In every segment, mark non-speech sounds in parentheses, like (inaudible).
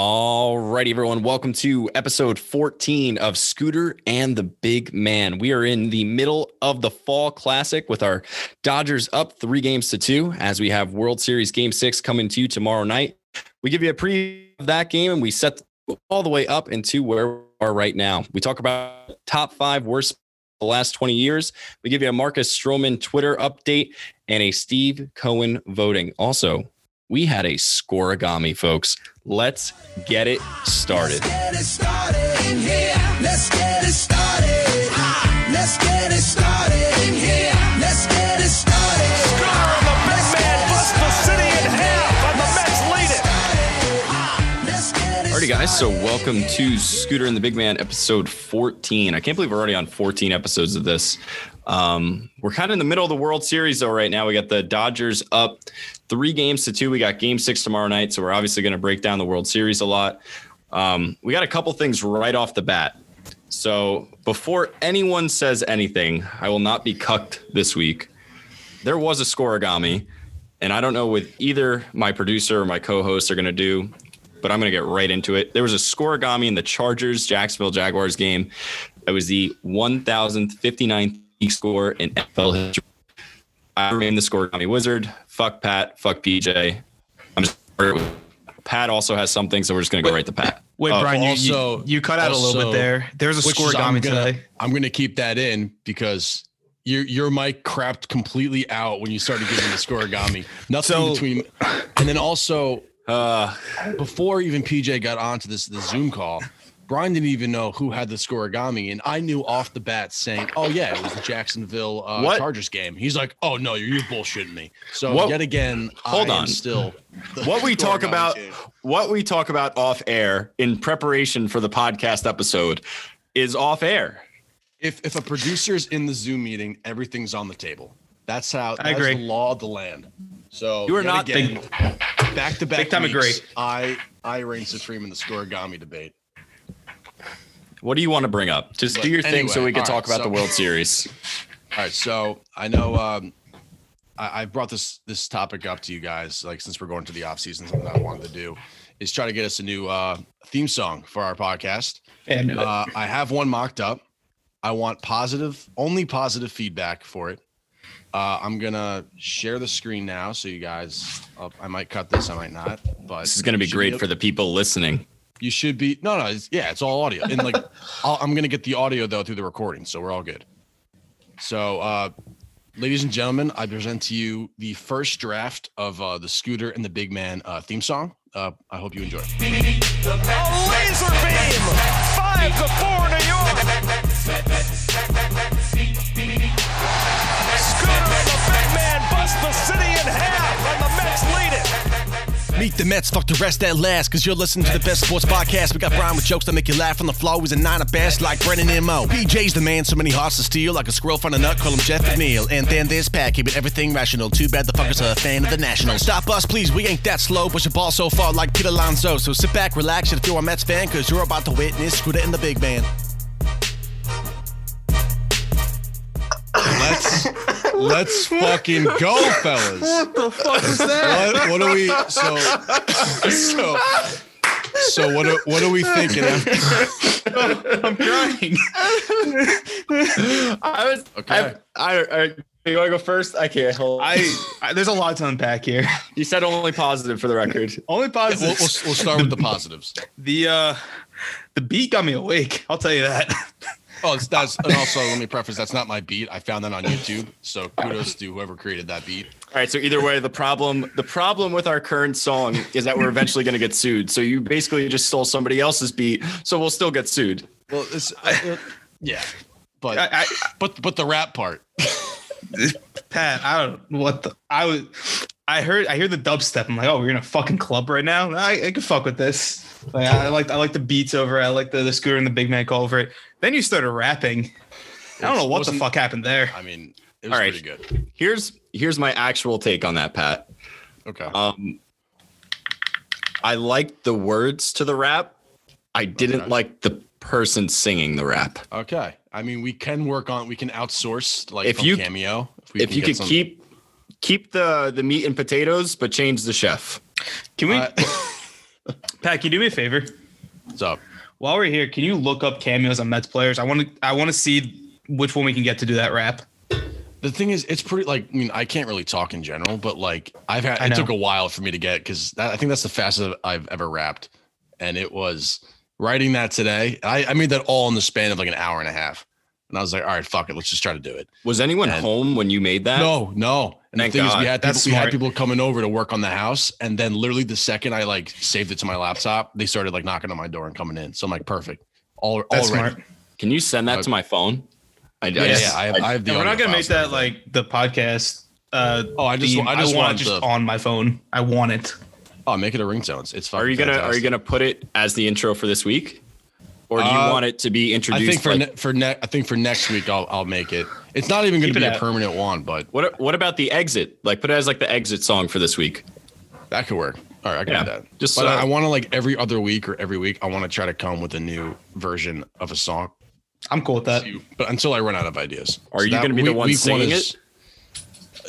All right, everyone. Welcome to episode 14 of Scooter and the Big Man. We are in the middle of the fall classic with our Dodgers up three games to two as we have World Series game six coming to you tomorrow night. We give you a preview of that game and we set all the way up into where we are right now. We talk about top five worst the last 20 years. We give you a Marcus Stroman Twitter update and a Steve Cohen voting. Also, we had a scorigami, folks. Let's get it started. Let's get it started guys. So, welcome to Scooter and the Big Man, episode 14. I can't believe we're already on 14 episodes of this. Um, we're kind of in the middle of the World Series, though, right now. We got the Dodgers up three games to two. We got game six tomorrow night. So, we're obviously going to break down the World Series a lot. Um, we got a couple things right off the bat. So, before anyone says anything, I will not be cucked this week. There was a scorigami, and I don't know what either my producer or my co-hosts are going to do, but I'm going to get right into it. There was a scorigami in the Chargers Jacksonville Jaguars game. It was the 1,059th peak score in NFL history. I remain the scorigami wizard. Fuck Pat. Fuck PJ. I'm just Pat also has something, so we're just going to go right to Pat. Wait, Uh, Brian, you- also- you, you cut out a little bit there. There was a Which is- scorigami today. I'm gonna keep that in because your your mic crapped completely out when you started giving the scorigami. Nothing So- between, and then also Uh, before even PJ got onto this the Zoom call, Brian didn't even know who had the scorigami, and I knew off the bat saying, "Oh yeah, it was the Jacksonville uh, What? Chargers game." He's like, "Oh no, you're, you're bullshitting me." So What- yet again, Hold I am on. still what we talk about king. what we talk about off air in preparation for the podcast episode is off air. if if a producer's in the Zoom meeting, everything's on the table. That's how I that's agree. the law of the land. So You are not again, back to back big time weeks, agree. I I reign supreme in the scorigami debate. What do you want to bring up? Just But do your thing so we can talk right, about so- the World Series. (laughs) All right, so I know um, I, I brought this this topic up to you guys, like since we're going to the off season, something I wanted to do is try to get us a new uh, theme song for our podcast. And Uh, I have one mocked up. I want positive, only positive feedback for it. Uh, I'm gonna share the screen now, so you guys. Uh, I might cut this, I might not, but This is going to be great able- for the people listening. You should be no, no. It's, yeah, it's all audio, and like I'll, I'm gonna get the audio though through the recording, so we're all good. So, uh, ladies and gentlemen, I present to you the first draft of uh, the Scooter and the Big Man uh, theme song. Uh, I hope you enjoy. A laser beam, five to four, New York. City in half, and the Mets lead it. Meet the Mets, fuck the rest that last, cause you're listening to the best sports podcast. We got Brian with jokes that make you laugh on the floor. He's a nine of best like Brandon Nimmo. PJ's the man, so many hearts to steal, like a squirrel from a nut, call him Jeff McNeil. And then there's Pat, keeping everything rational. Too bad the fuckers are a fan of the Nationals. Stop us, please, we ain't that slow. Push the ball so far like Peter Alonso. So sit back, relax, and if you're a Mets fan, cause you're about to witness Scooter and the Big Man. Let's (laughs) let's fucking go, fellas. What the fuck is that? What, what are we? So so so what are, what are we thinking? (laughs) After, I'm crying. (laughs) I was Okay. I, I, I you want to go first? I can't. Hold. I, I there's a lot to unpack here. you said only positive for the record. Only we'll, positive. we'll, we'll start with the positives. the uh the beat got me awake. I'll tell you that. Oh, it's, that's and also let me preface that's not my beat. I found that on YouTube. So kudos to whoever created that beat. All right. So either way, the problem the problem with our current song is that we're eventually going to get sued. So you basically just stole somebody else's beat. So we'll still get sued. Well, it's uh, yeah, but I, I, but but the rap part. Pat, I don't what the I was. I heard I hear the dubstep. I'm like, oh, we're in a fucking club right now. I, I can fuck with this. Like, I like I like the beats over. it. I like the, the scooter and the big man call over it. Then you started rapping. I don't know what the fuck happened there. I mean, it was All right. pretty good. Here's here's my actual take on that, Pat. Okay. Um, I liked the words to the rap. I didn't Okay. like the person singing the rap. Okay. I mean, we can work on. We can outsource like If from you- cameo. we If can you could some- keep keep the the meat and potatoes, but change the chef. Can we? Uh, Pat, can you do me a favor? What's up? While we're here, can you look up cameos on Mets players? I want to. I want to see which one we can get to do that rap. the thing is, it's pretty like I mean, I can't really talk in general, but like I've had I it took a while for me to get because I think that's the fastest I've ever rapped, and it was writing that today. I, I made that all in the span of like an hour and a half, and I was like, all right, fuck it, let's just try to do it. Was anyone And- home when you made that? No, no. And Thank the thing is, we had people, we had people coming over to work on the house, and then literally the second I like saved it to my laptop, they started like knocking on my door and coming in. So I'm like, perfect, all That's all ready. smart. Can you send that to my phone? I, I Yeah, just- yeah, I have, I have the. We're not gonna make that like the podcast. Uh, Oh, I just- theme. I just want want it just the- on my phone. I want it. Oh, make it a ringtone. It's, it's fucking Are you gonna Are you gonna put it as the intro for this week, or do you Uh, want it to be I introduced? think for like- ne- for ne- I think for next week I'll I'll make it. It's not even going to be a out. permanent one, but what What about the exit? Like, put it as like the exit song for this week. that could work. All right, I can Yeah, do that. just, but uh, I, want to like every other week or every week I want to try to come with a new version of a song. I'm cool with that. But until I run out of ideas, Are you gonna be the one singing is-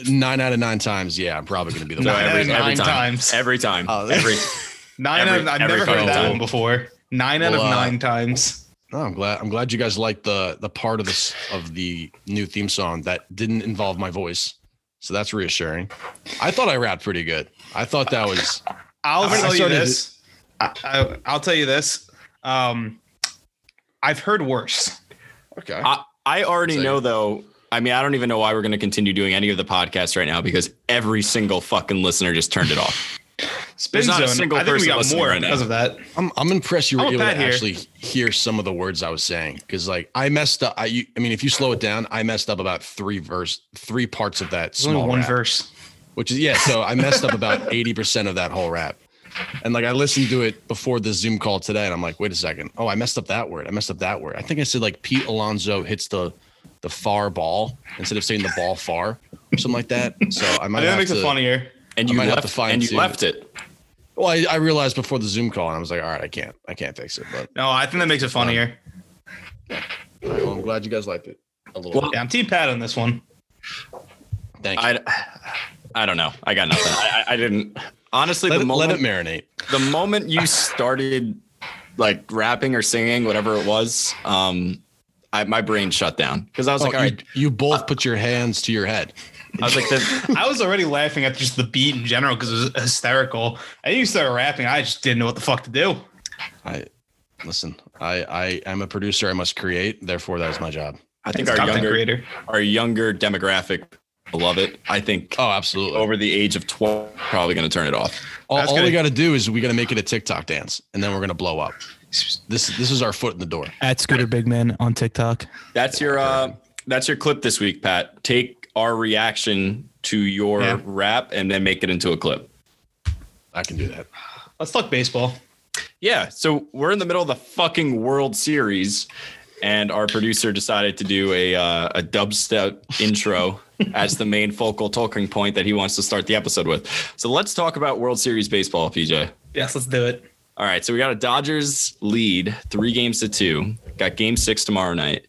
Nine out of nine times, yeah, I'm probably going to be the No, one. Nine every, out of every nine time. times. Every time. Oh, every. (laughs) Nine Every- out of, I've every never heard fucking that time. one before. Nine out Well, of uh, nine times. No, I'm glad. I'm glad you guys liked the the part of this of the new theme song that didn't involve my voice. So that's reassuring. I thought I rapped pretty good. I thought that was I'll I tell you this. I, I, I'll tell you this. Um, I've heard worse. okay. I, I already So- know though. I mean, I don't even know why we're going to continue doing any of the podcasts right now because every single fucking listener just turned it off. Spin There's not a zone. single I think we person got listening more right now. because of that. I'm I'm impressed you were I'm a able to Pat here. actually hear some of the words I was saying because like I messed up. I you, I mean, if you slow it down, I messed up about three verse, three parts of that There's only small one rap, verse. which is yeah. So I messed up about (laughs) eighty percent of that whole rap. And like I listened to it before the Zoom call today, and I'm like, wait a second. Oh, I messed up that word. I messed up that word. I think I said like Pete Alonso hits the the far ball instead of saying the ball far or something like that. So I I might think that have makes to. it funnier. And I you might have left. to find and you two. left it. Well, I, I realized before the Zoom call, and I was like, all right, I can't, I can't fix it. But No, I think that makes it funnier. all right, well, I'm glad you guys liked it a little. Well, bit. Yeah, I'm Team Pat on this one. Thank you. I, I don't know. I got nothing. I, I I didn't. Honestly, let, the it, let moment it marinate. the moment you started like rapping or singing, whatever it was, um, I, my brain shut down because I was oh, like, Oh, all you, right. you both put your hands to your head. I was like, the, I was already laughing at just the beat in general because it was hysterical. And you started rapping. I just didn't know what the fuck to do. I listen. I I am a producer. I must create. Therefore, that is my job. I think It's our younger creator. our younger demographic love it. I think Oh, absolutely. over the age of twelve, probably going to turn it off. all all gonna- we got to do is we got to make it a TikTok dance, and then we're gonna blow up. This this is our foot in the door. At Scooter Big Man on TikTok. That's your uh, that's your clip this week, Pat. Take our reaction to your Yeah. rap and then make it into a clip. I can do that. Let's talk baseball. Yeah, so we're in the middle of the fucking World Series, and our producer decided to do a uh, a dubstep intro (laughs) as the main focal talking point that he wants to start the episode with. So let's talk about World Series baseball, PJ. Yes, let's do it. All right, so we got a Dodgers lead, three games to two. Got Game Six tomorrow night.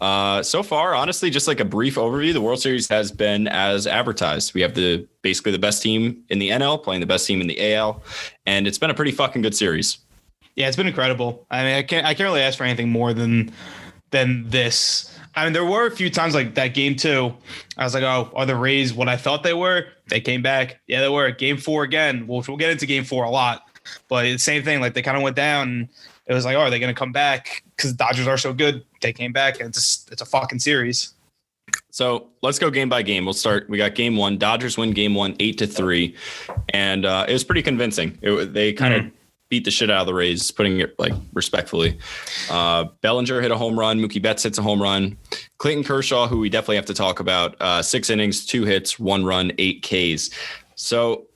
Uh, so far, honestly, just like a brief overview, the World Series has been as advertised. We have the basically the best team in the NL playing the best team in the AL, and it's been a pretty fucking good series. Yeah, it's been incredible. I mean, I can't I can't really ask for anything more than than this. I mean, there were a few times like that game two. I was like, oh, are the Rays what I thought they were? They came back. Yeah, they were. Game four again, which we'll get into game four a lot. But it's the same thing. Like they kind of went down. And it was like, oh, are they going to come back? Because Dodgers are so good. They came back, and it's just, it's a fucking series. So let's go game by game. We'll start. We got game one. Dodgers win game one, eight to three, and uh, it was pretty convincing. It, they kind of beat the shit out of the Rays, putting it like respectfully. Uh, Bellinger hit a home run. Mookie Betts hits a home run. Clayton Kershaw, who we definitely have to talk about, uh, six innings, two hits, one run, eight Ks. So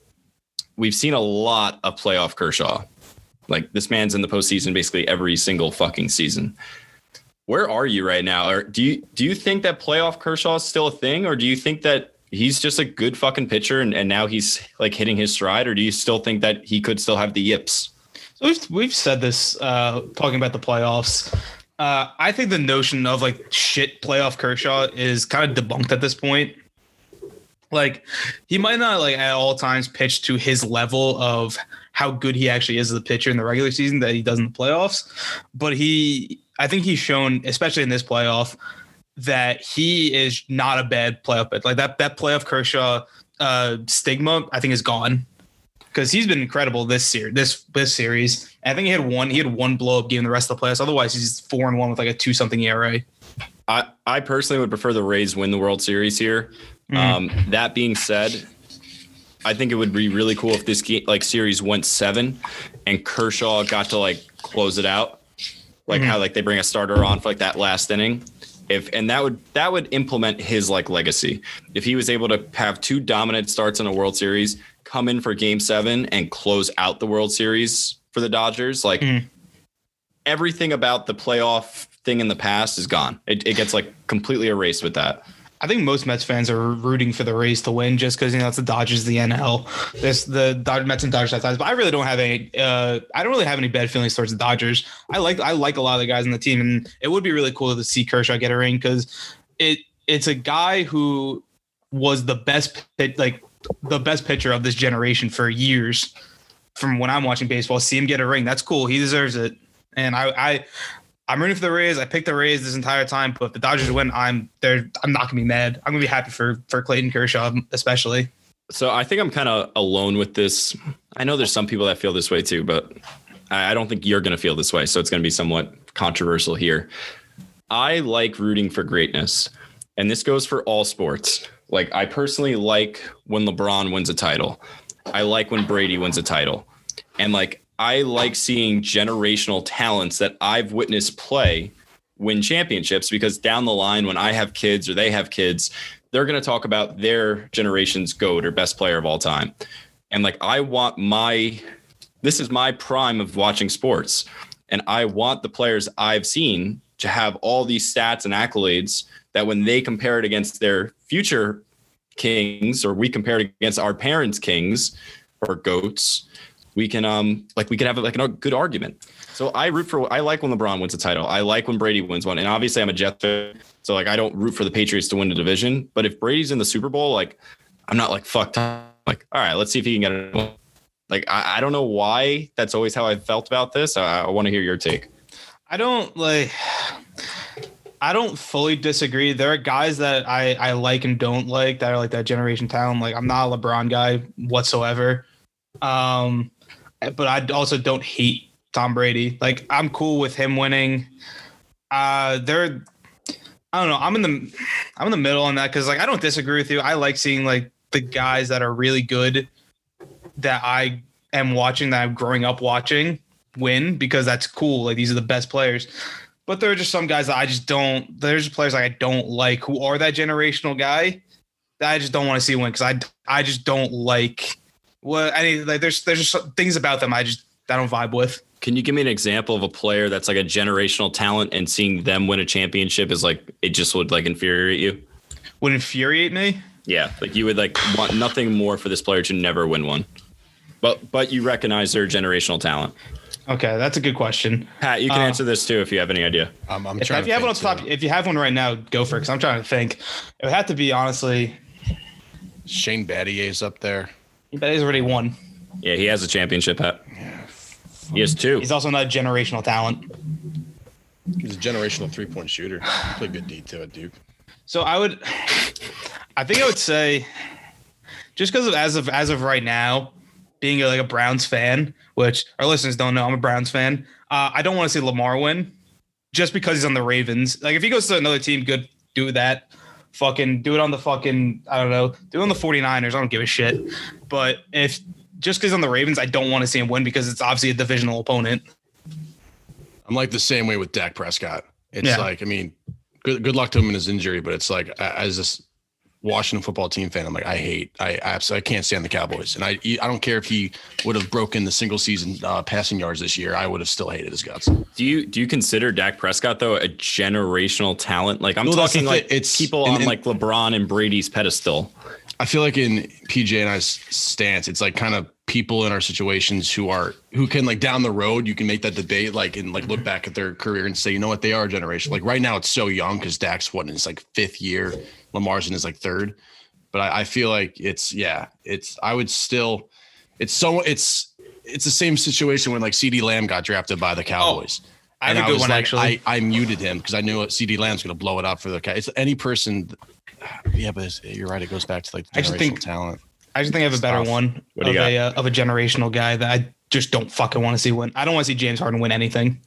we've seen a lot of playoff Kershaw. Like this man's in the postseason basically every single fucking season. Where are you right now? Or do you do you think that playoff Kershaw is still a thing, or do you think that he's just a good fucking pitcher and, and now he's like hitting his stride, or do you still think that he could still have the yips? So we've we've said this uh, talking about the playoffs. Uh, I think the notion of like shit playoff Kershaw is kind of debunked at this point. Like he might not like at all times pitch to his level of how good he actually is as a pitcher in the regular season that he does in the playoffs. But he, I think he's shown, especially in this playoff, that he is not a bad playoff. But like that that playoff Kershaw uh, stigma, I think is gone because he's been incredible this series. This this series, I think he had one. He had one blow up game the rest of the playoffs. Otherwise, he's four and one with like a two something ERA. I, I personally would prefer the Rays win the World Series here. Mm. Um, that being said, I think it would be really cool if this game, like series went seven and Kershaw got to like close it out, like mm. how like they bring a starter on for like that last inning. If and that would that would implement his like legacy. If he was able to have two dominant starts in a World Series, come in for Game Seven and close out the World Series for the Dodgers, like mm. everything about the playoff thing in the past is gone. It, it gets like completely erased with that. I think most Mets fans are rooting for the Rays to win just because you know it's the Dodgers, the NL. This the Dodgers, Mets and Dodgers ties, but I really don't have any. Uh, I don't really have any bad feelings towards the Dodgers. I like I like a lot of the guys on the team, and it would be really cool to see Kershaw get a ring because it it's a guy who was the best like the best pitcher of this generation for years. From when I'm watching baseball, see him get a ring. That's cool. He deserves it. And I, I I'm rooting for the Rays. I picked the Rays this entire time, but if the Dodgers win, I'm there. I'm not gonna be mad. I'm gonna be happy for for Clayton Kershaw, especially. So I think I'm kind of alone with this. I know there's some people that feel this way too, but I don't think you're to feel this way. So it's to be somewhat controversial here. I like rooting for greatness, and this goes for all sports. Like I personally like when LeBron wins a title. I like when Brady wins a title. And like I like seeing generational talents that I've witnessed play win championships because down the line when I have kids or they have kids, they're going to talk about their generation's goat or best player of all time. And like I want my this is my prime of watching sports and I want the players I've seen to have all these stats and accolades that when they compare it against their future kings or we compare it against our parents kings or goats we can um like we could have like a good argument so i root for i like when lebron wins a title i like when brady wins one and obviously i'm a jet fan so like i don't root for the patriots to win the division but if brady's in the super bowl like i'm not like fucked like all right let's see if he can get it like i, I don't know why that's always how i felt about this i, I want to hear your take I don't like. I don't fully disagree. There are guys that I I like and don't like that are like that generation talent. Like I'm not a LeBron guy whatsoever. Um, but I also don't hate Tom Brady. Like I'm cool with him winning. Uh, there. I don't know. I'm in the I'm in the middle on that because like I don't disagree with you. I like seeing like the guys that are really good that I am watching that I'm growing up watching win because that's cool. Like these are the best players. But there are just some guys that I just don't. There's players like I don't like who are that generational guy that I just don't want to see win because I I just don't like what I mean. Like there's there's just things about them I just I don't vibe with. can you give me an example of a player that's like a generational talent and seeing them win a championship is like it just would like infuriate you Would infuriate me. Yeah, like you would like want nothing more for this player to never win one. But but you recognize their generational talent. Okay, that's a good question. Pat, you can Uh, answer this too if you have any idea. I'm, I'm If, trying if to you have one on think, top, if you have one right now, go for it. Because I'm trying to think. It would have to be honestly. Shane Battier's up there. But he's already won. Yeah, he has a championship hat. He has two. He's also not a generational talent. He's a generational three point shooter. He Played good D too at Duke. So I would, I think I would say, just because of as of as of right now, being like a Browns fan, which our listeners don't know, I'm a Browns fan. Uh, I don't want to see Lamar win, just because he's on the Ravens. Like if he goes to another team, good, do that. Fucking do it on the fucking I don't know, do it on the 49ers. I don't give a shit. But if just because on the Ravens, I don't want to see him win because it's obviously a divisional opponent. I'm like the same way with Dak Prescott. It's Yeah. like, I mean, good good luck to him in his injury, but it's like as this Washington football team fan, I'm like, I hate, I I absolutely I can't stand the Cowboys, and I I don't care if he would have broken the single season uh, passing yards this year, I would have still hated his guts. Do you do you consider Dak Prescott though a generational talent? Like I'm talking like. It's- people and- on and- like LeBron and Brady's pedestal. I feel like in PJ and I's stance, it's like kind of people in our situations who are who can like down the road, you can make that debate, like and like look mm-hmm. back at their career and say, you know what, they are a generation. Like right now, it's so young because Dak's what in his like fifth year, Lamar's in his like third. But I, I feel like it's yeah, it's I would still It's so it's it's the same situation when like CeeDee Lamb got drafted by the oh, Cowboys. Oh, I And a good was one, like- actually. I, I muted him because I knew CeeDee Lamb's going to blow it up for the Cow- It's any person. Yeah, but it's, you're right. It goes back to like I just generational think- talent. I just think I have a better Stuff. one What of a uh, of a generational guy that I just don't fucking want to see win. I don't want to see James Harden win anything.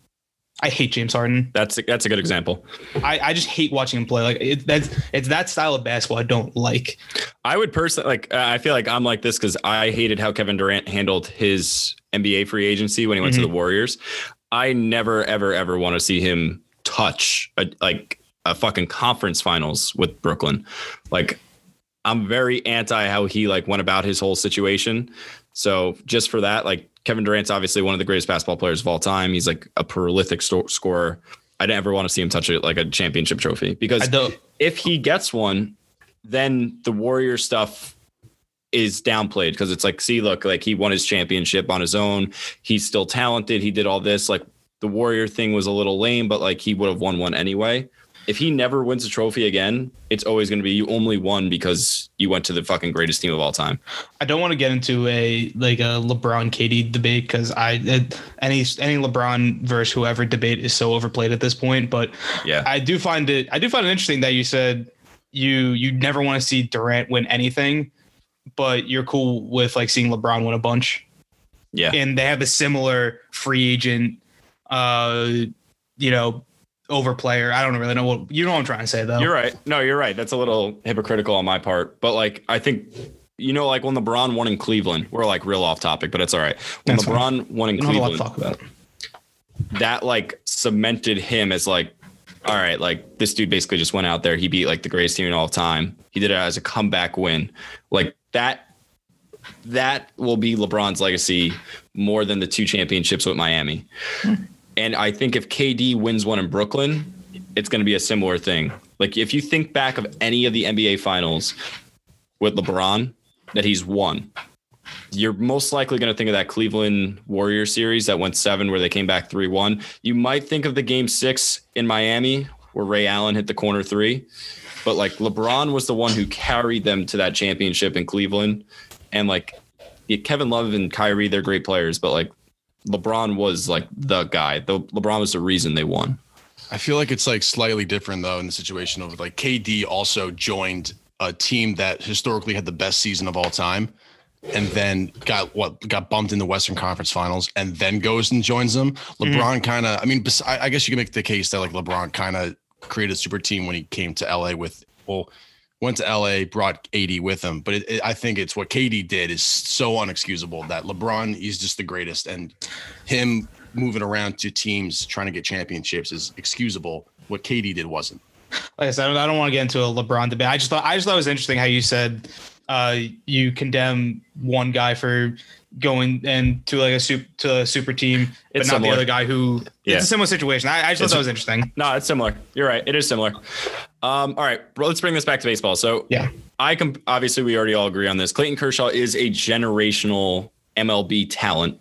I hate James Harden. That's that's a good example. I, I just hate watching him play. Like it, that's it's that style of basketball I don't like. I would personally like. uh, I feel like I'm like this because I hated how Kevin Durant handled his NBA free agency when he went to the Warriors. I never, ever, ever want to see him touch a, like a fucking conference finals with Brooklyn. Like, I'm very anti how he like went about his whole situation. So just for that, like Kevin Durant's obviously one of the greatest basketball players of all time. He's like a prolific scorer. I never want to see him touch it like a championship trophy because if he gets one, then the Warrior stuff is downplayed because it's like, see, look, like he won his championship on his own. He's still talented. He did all this. Like the Warrior thing was a little lame, but like he would have won one anyway. If he never wins a trophy again, it's always going to be you only won because you went to the fucking greatest team of all time. I don't want to get into a like a LeBron KD debate because I any any LeBron versus whoever debate is so overplayed at this point. But Yeah. I do find it I do find it interesting that you said you you never want to see Durant win anything, but you're cool with like seeing LeBron win a bunch. yeah. And they have a similar free agent, uh, you know, overplayer. I don't really know what you know what I'm trying to say though. You're right. No, you're right. That's a little hypocritical on my part. But like, I think, you know, like when LeBron won in Cleveland, we're like real off topic, but it's all right. When That's fine. LeBron won in We don't have a lot to Cleveland, talk about. that like cemented him as like, all right, like this dude basically just went out there. He beat like the greatest team in all time. He did it as a comeback win. Like that, that will be LeBron's legacy more than the two championships with Miami. Hmm. And I think if KD wins one in Brooklyn, it's going to be a similar thing. Like if you think back of any of the NBA finals with LeBron that he's won, you're most likely going to think of that Cleveland Warrior series that went seven, where they came back 3 1. You might think of the game six in Miami, where Ray Allen hit the corner three. But like LeBron was the one who carried them to that championship in Cleveland. And like Kevin Love and Kyrie, they're great players, but like LeBron was like the guy. The LeBron was the reason they won. I feel like it's like slightly different though in the situation of like KD also joined a team that historically had the best season of all time and then got what got bumped in the Western Conference Finals and then goes and joins them. Mm-hmm. LeBron kind of I mean I I guess you can make the case that like LeBron kind of created a super team when he came to LA with well went to LA brought AD with him but it, it, I think it's what KD did is so unexcusable that LeBron he's just the greatest and him moving around to teams trying to get championships is excusable. What KD did wasn't. like I said, I don't want to get into a LeBron debate. I just thought I just thought it was interesting how you said uh, you condemn one guy for going and to like a super to a super team, but It's not similar. the other guy who. Yeah. It's a similar situation. I, I just It's- thought that was interesting. No, it's similar. You're right. It is similar. Um, all right, bro, let's bring this back to baseball. So Yeah. I can obviously we already all agree on this. Clayton Kershaw is a generational MLB talent.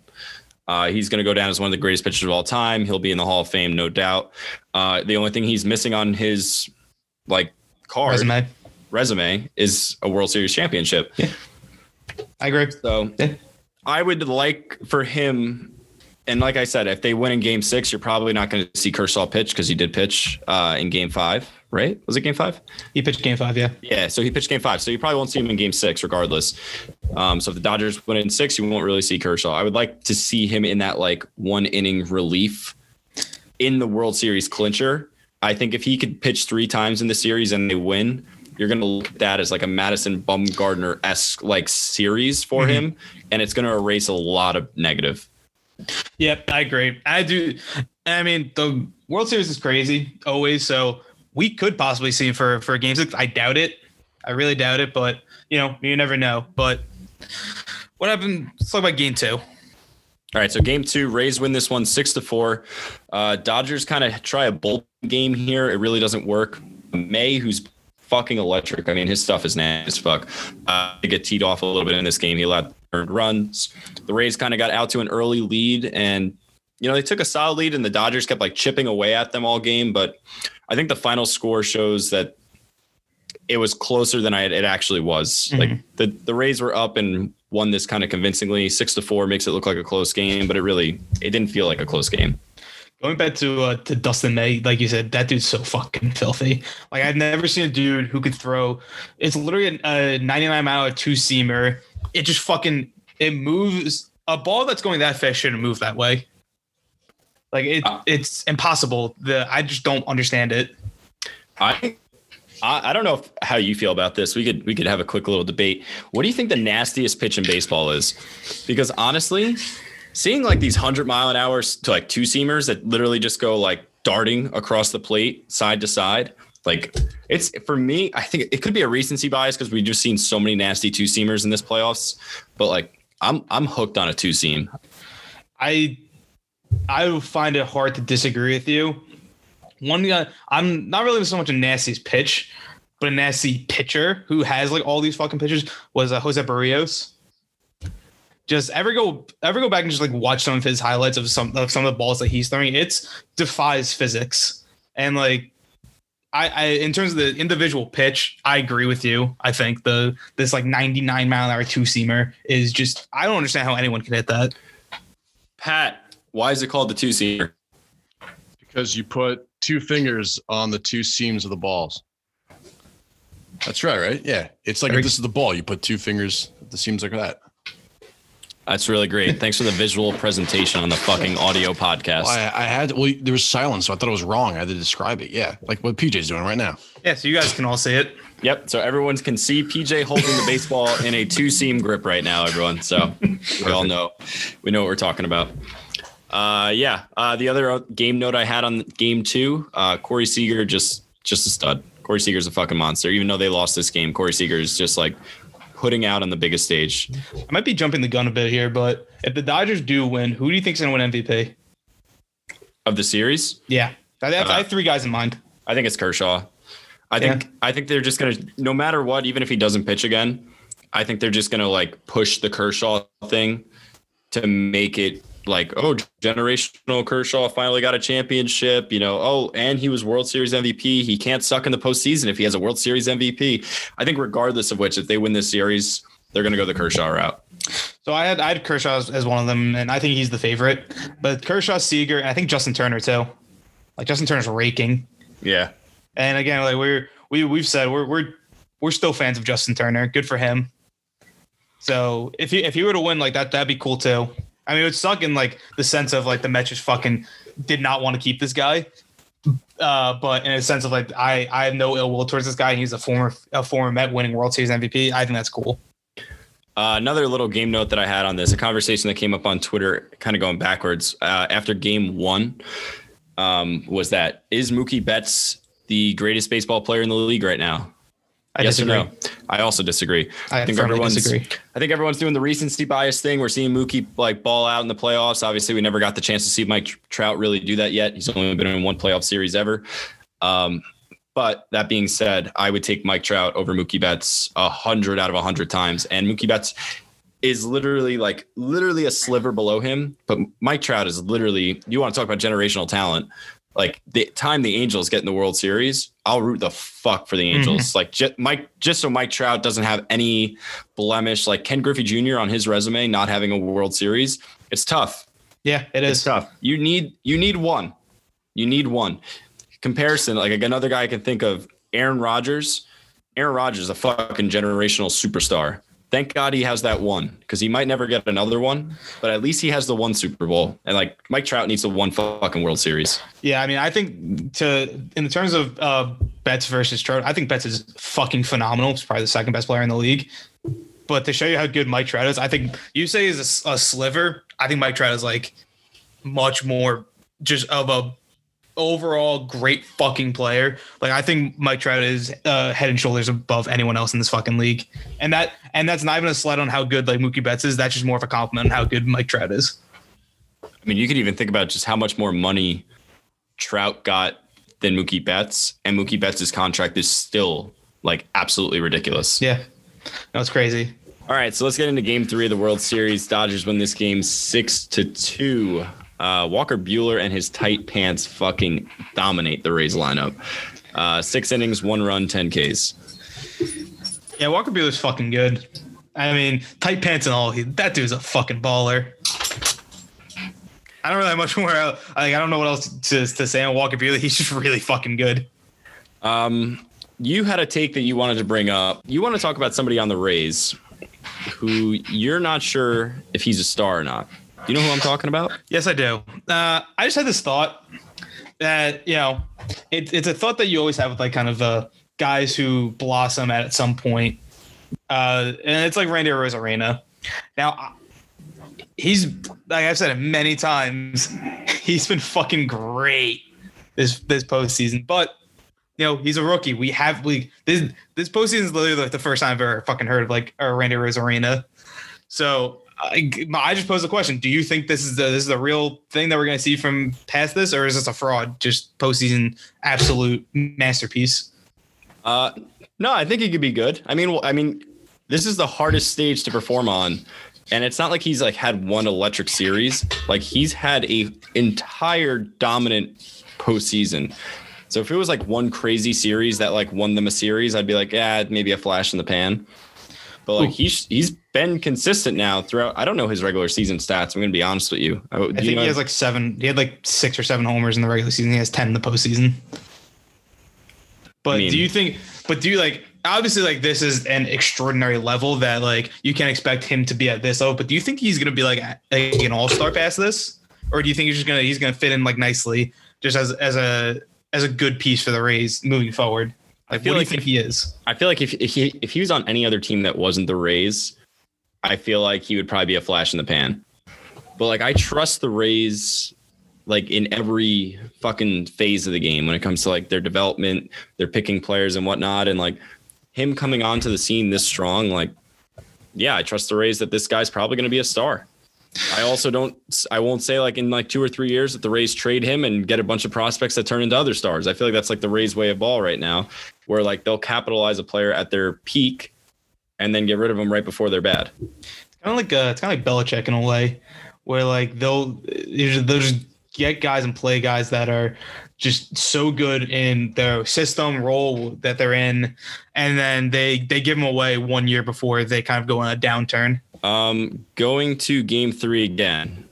Uh, he's going to go down as one of the greatest pitchers of all time. He'll be in the Hall of Fame, no doubt. Uh, the only thing he's missing on his like card Resume. resume is a World Series championship. Yeah. I agree. So Yeah. I would like for him, and like I said, if they win in Game Six, you're probably not going to see Kershaw pitch because he did pitch uh, in Game Five, right? Was it Game Five? He pitched game five. Yeah. Yeah, so he pitched Game Five, so you probably won't see him in Game Six, regardless. Um, so if the Dodgers win in six, you won't really see Kershaw. I would like to see him in that like one inning relief in the World Series clincher. I think if he could pitch three times in the series and they win, you're going to look at that as like a Madison Bumgarner esque like series for him, and it's going to erase a lot of negative. Yep, I agree. I do. I mean, the World Series is crazy always, so we could possibly see him for for game six. I doubt it. I really doubt it, but you know, you never know. But what happened? Let's talk about game two. All right, so game two, Rays win this one six to four. Uh, Dodgers kind of try a bull game here. It really doesn't work. May, who's fucking electric. I mean, his stuff is nasty as fuck. Uh, they get teed off a little bit in this game. He allowed runs. The Rays kind of got out to an early lead, and you know they took a solid lead, and the Dodgers kept like chipping away at them all game. But I think the final score shows that it was closer than I it actually was. Mm-hmm. Like the the Rays were up and won this kind of convincingly. Six to four makes it look like a close game, but it really it didn't feel like a close game. Going back to uh, to Dustin May, like you said, that dude's so fucking filthy. Like I've never seen a dude who could throw. It's literally a, a 99 mile two seamer. It just fucking it moves. A ball that's going that fast shouldn't move that way. Like it, it's impossible. The I just don't understand it. I I I don't know if, how you feel about this. We could we could have a quick little debate. What do you think the nastiest pitch in baseball is? Because honestly, seeing like these hundred mile an hour to like two seamers that literally just go like darting across the plate side to side, like it's for me. I think it could be a recency bias because we've just seen so many nasty two seamers in this playoffs. But like I'm I'm hooked on a two seam. I I find it hard to disagree with you. One guy, I'm not really so much a nasty's pitch, but a nasty pitcher who has like all these fucking pitches was uh, Jose Berrios. Just ever go ever go back and just like watch some of his highlights of some of some of the balls that he's throwing. It's defies physics. And like I, I in terms of the individual pitch, I agree with you. I think the this like 99 mile an hour two seamer is just I don't understand how anyone can hit that. Pat, why is it called the two seamer? because you put two fingers on the two seams of the balls. That's right, right? Yeah. It's like if this is the ball, you put two fingers the seams like that. That's really great. Thanks for the visual presentation on the fucking audio podcast. Well, I, I had well, there was silence, so I thought it was wrong. I had to describe it. Yeah, like what PJ's doing right now. Yeah, so you guys can all see it. Yep. So everyone can see PJ holding the baseball in a two seam grip right now, everyone. So we all know we know what we're talking about. Uh, yeah. Uh, the other game note I had on game two, uh, Corey Seager just just a stud. Corey Seager's a fucking monster. Even though they lost this game, Corey Seager is just like putting out on the biggest stage. I might be jumping the gun a bit here, but if the Dodgers do win, who do you think's gonna win MVP? Of the series, Yeah, I, I, I uh, have three guys in mind. I think it's Kershaw. I think I think they're just gonna no matter what, even if he doesn't pitch again, I think they're just gonna like push the Kershaw thing to make it like, oh, generational Kershaw finally got a championship, you know. Oh, and he was World Series MVP. He can't suck in the postseason if he has a World Series MVP. I think regardless of which, if they win this series, they're gonna go the Kershaw route. So I had I had Kershaw as, as one of them, and I think he's the favorite. But Kershaw, Seager, and I think Justin Turner too. Like Justin Turner's raking, Yeah. and again, like we're we we've said we're we're we're still fans of Justin Turner. Good for him. So if he if he were to win like that, that'd be cool too. I mean, it would suck in like the sense of like the Mets just fucking did not want to keep this guy. Uh, but in a sense of like I I have no ill will towards this guy. He's a former a former Met winning World Series MVP. I think that's cool. Uh, another little game note that I had on this, a conversation that came up on Twitter, kind of going backwards uh, after game one, um, was that is Mookie Betts the greatest baseball player in the league right now? I yes disagree. or no? I also disagree. I firmly disagree. I think everyone's doing the recency bias thing. We're seeing Mookie like ball out in the playoffs. Obviously, we never got the chance to see Mike Trout really do that yet. He's only been in one playoff series ever. Um, but that being said, I would take Mike Trout over Mookie Betts a hundred out of a hundred times. And Mookie Betts is literally like literally a sliver below him. But Mike Trout is literally. You want to talk about generational talent? Like the time the Angels get in the World Series, I'll root the fuck for the mhm. Angels. Like just Mike, just so Mike Trout doesn't have any blemish. Like Ken Griffey Jr. on his resume, not having a World Series, it's tough. Yeah, it It's tough. You need you need one. You need one. Comparison, like another guy I can think of, Aaron Rodgers. Aaron Rodgers is a fucking generational superstar. Thank God he has that one because he might never get another one, but at least he has the one Super Bowl. And like Mike Trout needs the one fucking World Series. Yeah, I mean, I think to in the terms of uh, Betts versus Trout, I think Betts is fucking phenomenal. He's probably the second best player in the league. But to show you how good Mike Trout is, I think you say he's a, a sliver. I think Mike Trout is like much more just of a overall great fucking player. Like I think Mike Trout is uh, head and shoulders above anyone else in this fucking league, and that and that's not even a slight on how good like Mookie Betts is. That's just more of a compliment on how good Mike Trout is. I mean, you could even think about just how much more money Trout got than Mookie Betts, and Mookie Betts' contract is still like absolutely ridiculous. Yeah, no, it's crazy. All right, so let's get into Game Three of the World Series. Dodgers win this game six to two. Uh, Walker Buehler and his tight pants fucking dominate the Rays lineup. Uh, six innings, one run, ten Ks. Yeah, Walker Buehler's fucking good. I mean, tight pants and all. He, that dude's a fucking baller. I don't really have much (laughs) more. el- Like, I don't know what else to, to say on Walker Buehler. (laughs) He's just really fucking good. Um, you had a take that you wanted to bring up. You want to talk about somebody on the Rays who you're not sure if he's a star or not. You know who I'm talking about? Yes, I do. Uh, I just had this thought that you know, it, it's a thought that you always have with like kind of uh, guys who blossom at some point, uh, and it's like Randy Arozarena. Now, he's like I've said it many times, (laughs) he's been fucking great this this postseason, but. You know, he's a rookie. We have we this this postseason is literally like the first time I've ever fucking heard of like a Randy Arozarena. So I, I just pose the question: Do you think this is the this is the real thing that we're going to see from past this, or is this a fraud? Just postseason absolute masterpiece. Uh, no, I think he could be good. I mean, well, I mean, this is the hardest stage to perform on, and it's not like he's like had one electric series. Like he's had a entire dominant postseason. So if it was like one crazy series that like won them a series, I'd be like, yeah, maybe a flash in the pan. But like he's he's been consistent now throughout. I don't know his regular season stats. I'm gonna be honest with you. I, I think he has like seven. He had like six or seven homers in the regular season. He has ten in the postseason. But I mean- do you think? But do you like? Obviously, like this is an extraordinary level that like you can't expect him to be at this level. But do you think he's gonna be like, like an all star past this, or do you think he's just gonna he's gonna fit in like nicely just as as a as a good piece for the Rays moving forward? Like, feel what like do you think he is? I feel like if, if he if he was on any other team that wasn't the Rays, I feel like he would probably be a flash in the pan. But like I trust the Rays like in every fucking phase of the game when it comes to like their development, their picking players and whatnot, and like him coming onto the scene this strong, like yeah, I trust the Rays that this guy's probably gonna be a star. I also don't I won't say like in like two or three years that the Rays trade him and get a bunch of prospects that turn into other stars. I feel like that's like the Rays way of ball right now where like they'll capitalize a player at their peak and then get rid of them right before they're bad. It's kind of like uh, it's kind of like Belichick in a way, where like they'll they'll just get guys and play guys that are just so good in their system role that they're in, and then they they give them away one year before they kind of go on a downturn. Um, going to game three again.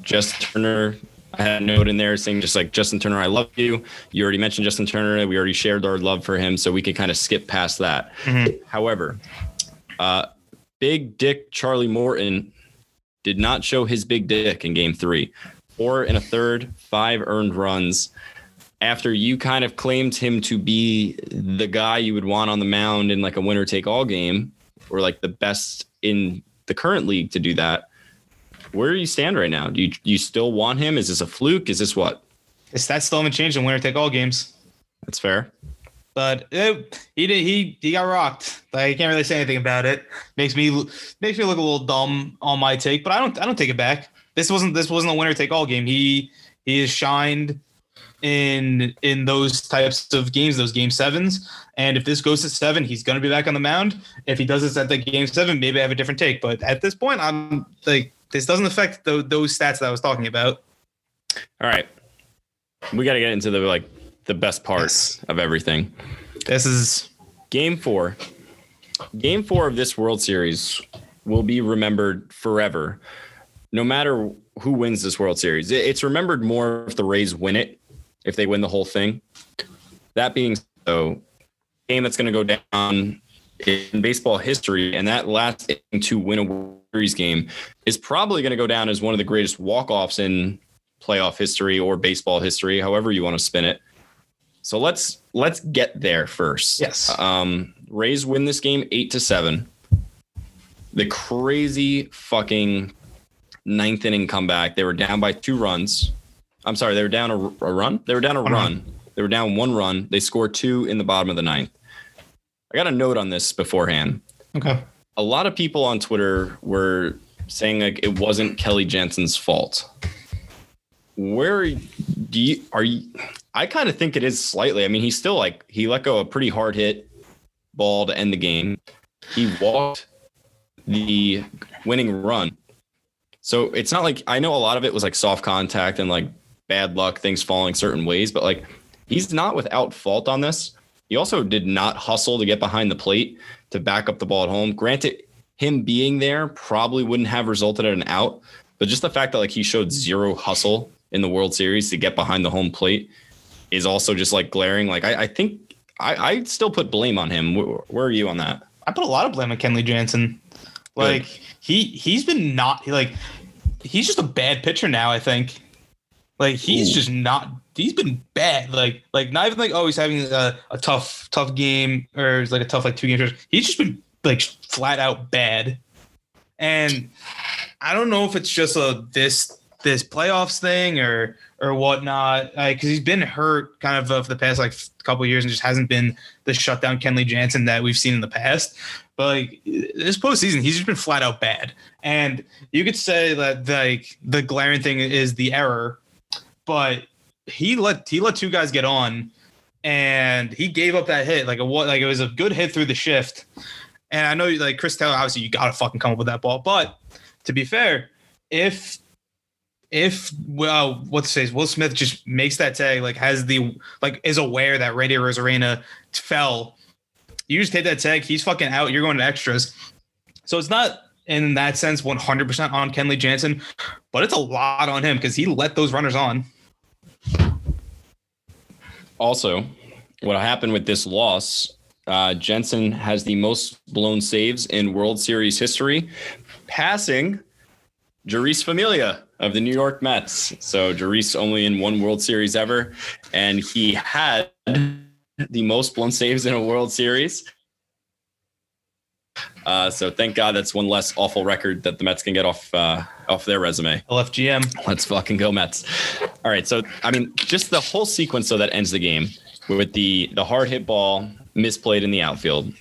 Justin Turner, I had a note in there saying just like Justin Turner, I love you. You already mentioned Justin Turner. We already shared our love for him, so we can kind of skip past that. However, uh, Big Dick Charlie Morton did not show his big dick in game three. Four and a third, five earned runs. After you kind of claimed him to be the guy you would want on the mound in like a winner take all game, or like the best in the current league to do that. Where do you stand right now? Do you you still want him? Is this a fluke? Is this what? His stats still haven't changed in winner take all games, That's fair. but it, he did he he got rocked. Like, I can't really say anything about it. Makes me makes me look a little dumb on my take, but I don't I don't take it back. This wasn't this wasn't a winner take all game. He he has shined in in those types of games, those game sevens. And if this goes to seven, he's going to be back on the mound. If he does this at the game seven, maybe I have a different take. But at this point, I'm like, this doesn't affect tho- those stats that I was talking about. All right. We got to get into the like the best parts of everything. This is Game 4. Game 4 of this World Series will be remembered forever. No matter who wins this World Series. It's remembered more if the Rays win it, if they win the whole thing. That being so, game that's going to go down in baseball history, and that last inning to win a Series game is probably going to go down as one of the greatest walk-offs in playoff history or baseball history, however you want to spin it. So let's let's get there first. Yes. Um, Rays win this game eight to seven. The crazy fucking ninth inning comeback. They were down by two runs. I'm sorry, they were down a, a run. They were down a One run. They were down one run. They scored two in the bottom of the ninth. I got a note on this beforehand. okay. A lot of people on Twitter were saying like it wasn't Kenley Jansen's fault. Where do you are you? I kind of think it is slightly. I mean, he's still like he let go a pretty hard hit ball to end the game. He walked the winning run. So it's not like I know a lot of it was like soft contact and like bad luck, things falling certain ways, but like he's not without fault on this. He also did not hustle to get behind the plate to back up the ball at home. Granted, him being there probably wouldn't have resulted in an out. But just the fact that like he showed zero hustle in the World Series to get behind the home plate is also just like glaring. Like I, I think I, I still put blame on him. Where, where are you on that? I put a lot of blame on Kenley Jansen. Like he he's been not like he's just a bad pitcher now. I think like he's Ooh. just not. He's been bad. Like like not even like oh he's having a, a tough tough game or it's like a tough like two games. He's just been like flat out bad. And I don't know if it's just a this this playoffs thing or or whatnot because he's been hurt kind of uh, for the past like couple years and just hasn't been the shutdown Kenley Jansen that we've seen in the past. But like this postseason, he's just been flat out bad. And you could say that like the glaring thing is the error, but he let he let two guys get on, and he gave up that hit like a what like it was a good hit through the shift. And I know like Chris Taylor, obviously you gotta fucking come up with that ball. But to be fair, if if well, what's say Will Smith just makes that tag, like has the like is aware that Randy Arozarena fell, you just take that tag, he's fucking out. You're going to extras. So it's not in that sense 100% on Kenley Jansen, but it's a lot on him because he let those runners on. Also, what happened with this loss? Uh, Jansen has the most blown saves in World Series history, passing Jeurys Familia of the New York Mets. So Jeurys only in one World Series ever, and he had the most blown saves in a World Series. Uh, so thank God that's one less awful record that the Mets can get off uh, off their resume. LFGM. Let's fucking go Mets. All right, so I mean, just the whole sequence so that ends the game with the the hard hit ball misplayed in the outfield,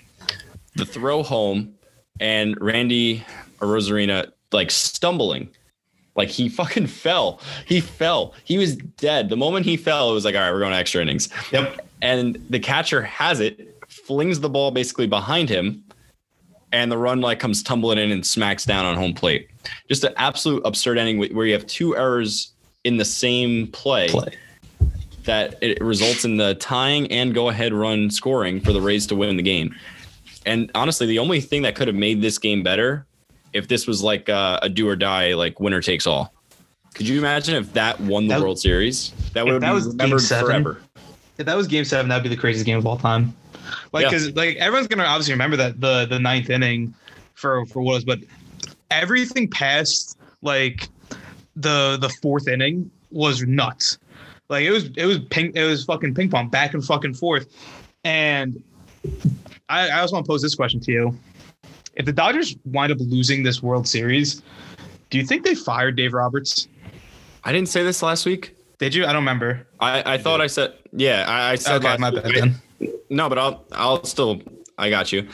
the throw home, and Randy Arozarena like stumbling. Like he fucking fell. He fell. He was dead. The moment he fell, it was like, all right, we're going to extra innings. Yep. And the catcher has it, flings the ball basically behind him, and the run like comes tumbling in and smacks down on home plate. Just an absolute absurd ending where you have two errors in the same play, Play. that it results in the tying and go ahead run scoring for the Rays to win the game. And honestly, the only thing that could have made this game better if this was like uh, a do or die, like winner takes all. Could you imagine if that won the That- World Series? That would that be was remembered seven, forever. If that was game seven, that'd be the craziest game of all time. Like, Yeah. because like everyone's gonna obviously remember that the the ninth inning for for what it was, but everything past like the the fourth inning was nuts. Like it was it was ping it was fucking ping pong back and fucking forth. And I, I also want to pose this question to you: If the Dodgers wind up losing this World Series, do you think they fired Dave Roberts? I didn't say this last week. Did you? I don't remember. I, I thought I said yeah. I, I said Okay, my bad then. No, but I'll I'll still I got you.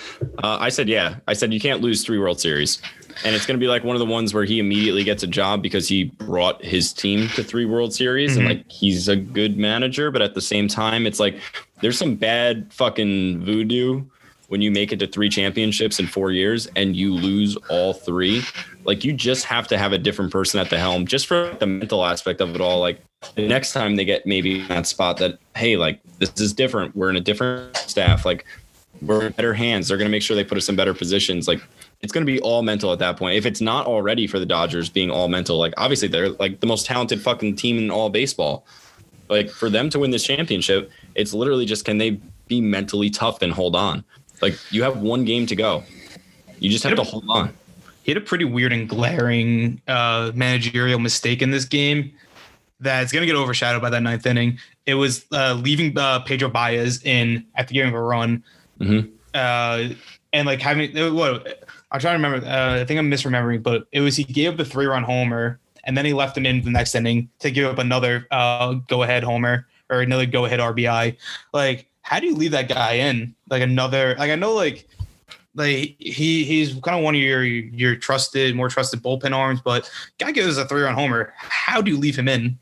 Uh, I said yeah. I said you can't lose three World Series, and it's going to be like one of the ones where he immediately gets a job because he brought his team to three World Series, and like he's a good manager. But at the same time, it's like there's some bad fucking voodoo when you make it to three championships in four years and you lose all three. Like you just have to have a different person at the helm, just for the mental aspect of it all. Like the next time they get maybe in that spot that hey, like this is different. We're in a different staff. Like we're in better hands. They're going to make sure they put us in better positions. Like it's going to be all mental at that point. If it's not already for the Dodgers being all mental, like obviously they're like the most talented fucking team in all baseball. Like for them to win this championship, it's literally just can they be mentally tough and hold on. Like you have one game to go. You just have to hold on. He had a pretty weird and glaring uh, managerial mistake in this game that's going to get overshadowed by that ninth inning. It was uh, leaving uh, Pedro Baez in at the beginning of a run, Mhm. uh, and like having uh, what I'm trying to remember. Uh, I think I'm misremembering, but it was he gave up the three run homer, and then he left him in the next inning to give up another uh, go ahead homer or another go ahead RBI. Like, how do you leave that guy in? Like another like I know like like he he's kind of one of your your trusted, more trusted bullpen arms, but guy gives a three run homer. How do you leave him in?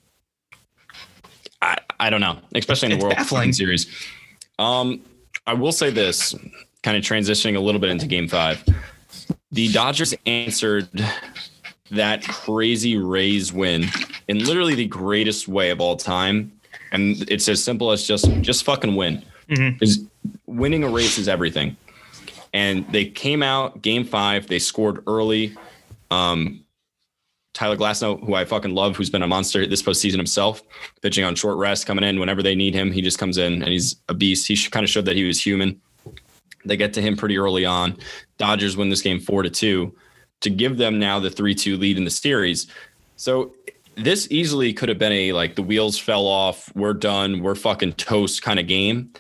I, I don't know, especially in It's the World baffling. Series. Um, I will say this, kind of transitioning a little bit into Game Five. The Dodgers answered that crazy Rays win in literally the greatest way of all time, and it's as simple as just just fucking win. Mhm. Is winning a race is everything. And they came out game five. They scored early. Um, Tyler Glasnow, who I fucking love, who's been a monster this postseason himself, pitching on short rest, coming in whenever they need him. He just comes in and he's a beast. He kind of showed that he was human. They get to him pretty early on. Dodgers win this game four to two to give them now the three two lead in the series. So this easily could have been a like the wheels fell off, we're done, we're fucking toast kind of game.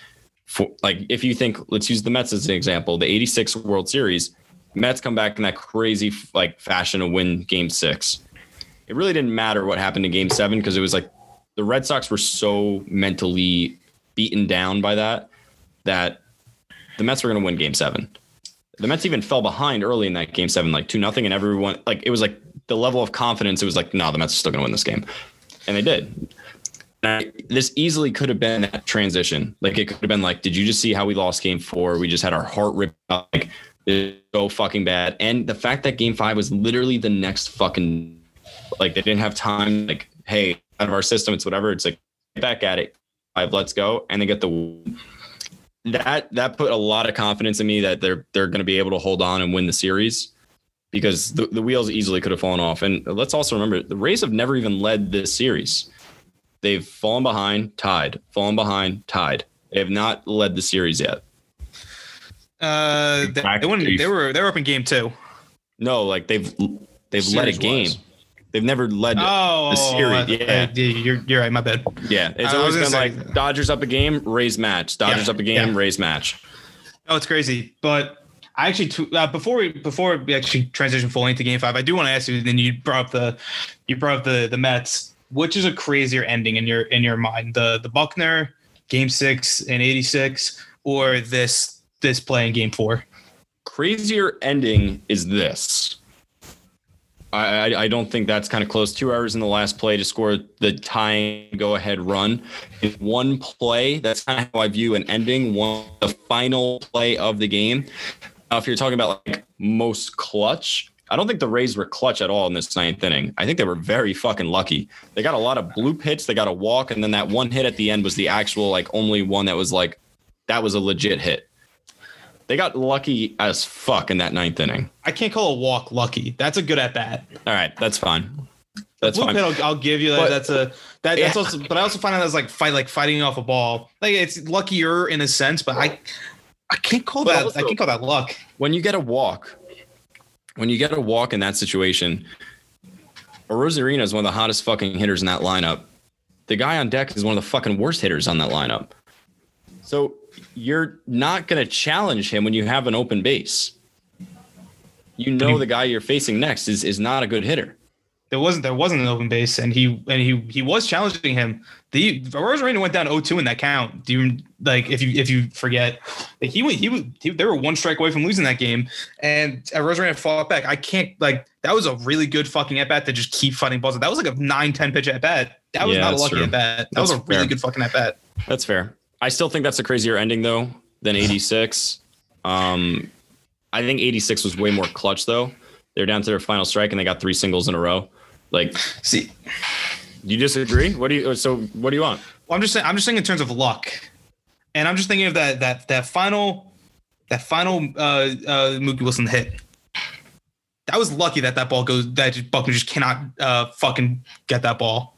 For like if you think let's use the Mets as an example, the 86 World Series, Mets come back in that crazy like fashion to win game 6. It really didn't matter what happened in game 7 because it was like the Red Sox were so mentally beaten down by that that the Mets were going to win game 7 the Mets even fell behind early in that game seven, like two nothing, and everyone like it was like the level of confidence. It was like, no, the Mets are still going to win this game, and they did. I- this easily could have been that transition. Like it could have been like, did you just see how we lost game four? We just had our heart ripped out. Like so fucking bad. And the fact that game five was literally the next fucking like they didn't have time. Like, hey, out of our system, it's whatever. It's like get back at it. Five, let's go, and they get the that that put a lot of confidence in me that they're they're going to be able to hold on and win the series because the, the wheels easily could have fallen off. And let's also remember the Rays have never even led this series. They've fallen behind, tied, fallen behind, tied. They have not led the series yet. Uh, they, they, won, they were they were up in game two. No, like they've they've led a game. Series-wise. They've never led Oh, the series. uh, yeah. uh, you're you're right. My bad. yeah. It's I always been gonna like Dodgers up a game, Rays match. Dodgers Yeah, up a game, yeah. Rays match. Oh, it's crazy. But I actually tw- uh, before we before we actually transition fully into Game Five, I do want to ask you. Then you brought up the you brought up the the Mets. Which is a crazier ending in your in your mind? The the Buckner Game Six in '86, or this this play in Game Four? crazier ending is this. I, I, I don't think that's kind of close. Two hours in the last play to score the tying go ahead run. In one play, that's kind of how I view an ending. One the final play of the game. Now, if you're talking about like most clutch, I don't think the Rays were clutch at all in this ninth inning. I think they were very fucking lucky. They got a lot of bloop hits. They got a walk, and then that one hit at the end was the actual like only one that was like that was a legit hit. They got lucky as fuck in that ninth inning. I can't call a walk lucky. That's a good at bat. All right, that's fine. That's fine. I'll, I'll give you that. But- that's a that, that's Yeah. also. But I also find that as like fight like fighting off a ball. Like it's luckier in a sense, but I I can't call But that. also- I can't call that luck. When you get a walk, when you get a walk in that situation, Arozarena is one of the hottest fucking hitters in that lineup. The guy on deck is one of the fucking worst hitters on that lineup. So you're not going to challenge him when you have an open base. You know the guy you're facing next is is not a good hitter. There wasn't there wasn't an open base, and he and he he was challenging him. The Arozarena went down 0-2 in that count. Do you like if you if you forget like, he went he was he, they were one strike away from losing that game, and uh, Arozarena fought back. I can't like that was a really good fucking at bat to just keep fighting balls. That was like a 9-10 pitch at bat. That was Yeah, not a lucky at bat. That was That's a really fair. good fucking at bat. That's fair. I still think that's a crazier ending though than 86. Um, I think 86 was way more clutch though. They're down to their final strike and they got three singles in a row. Like, See, you disagree? What do you? So, what do you want? Well, I'm just saying. I'm just saying in terms of luck, and I'm just thinking of that that that final that final uh, uh, Mookie Wilson hit. That was lucky that that ball goes. That Buckner just cannot uh, fucking get that ball.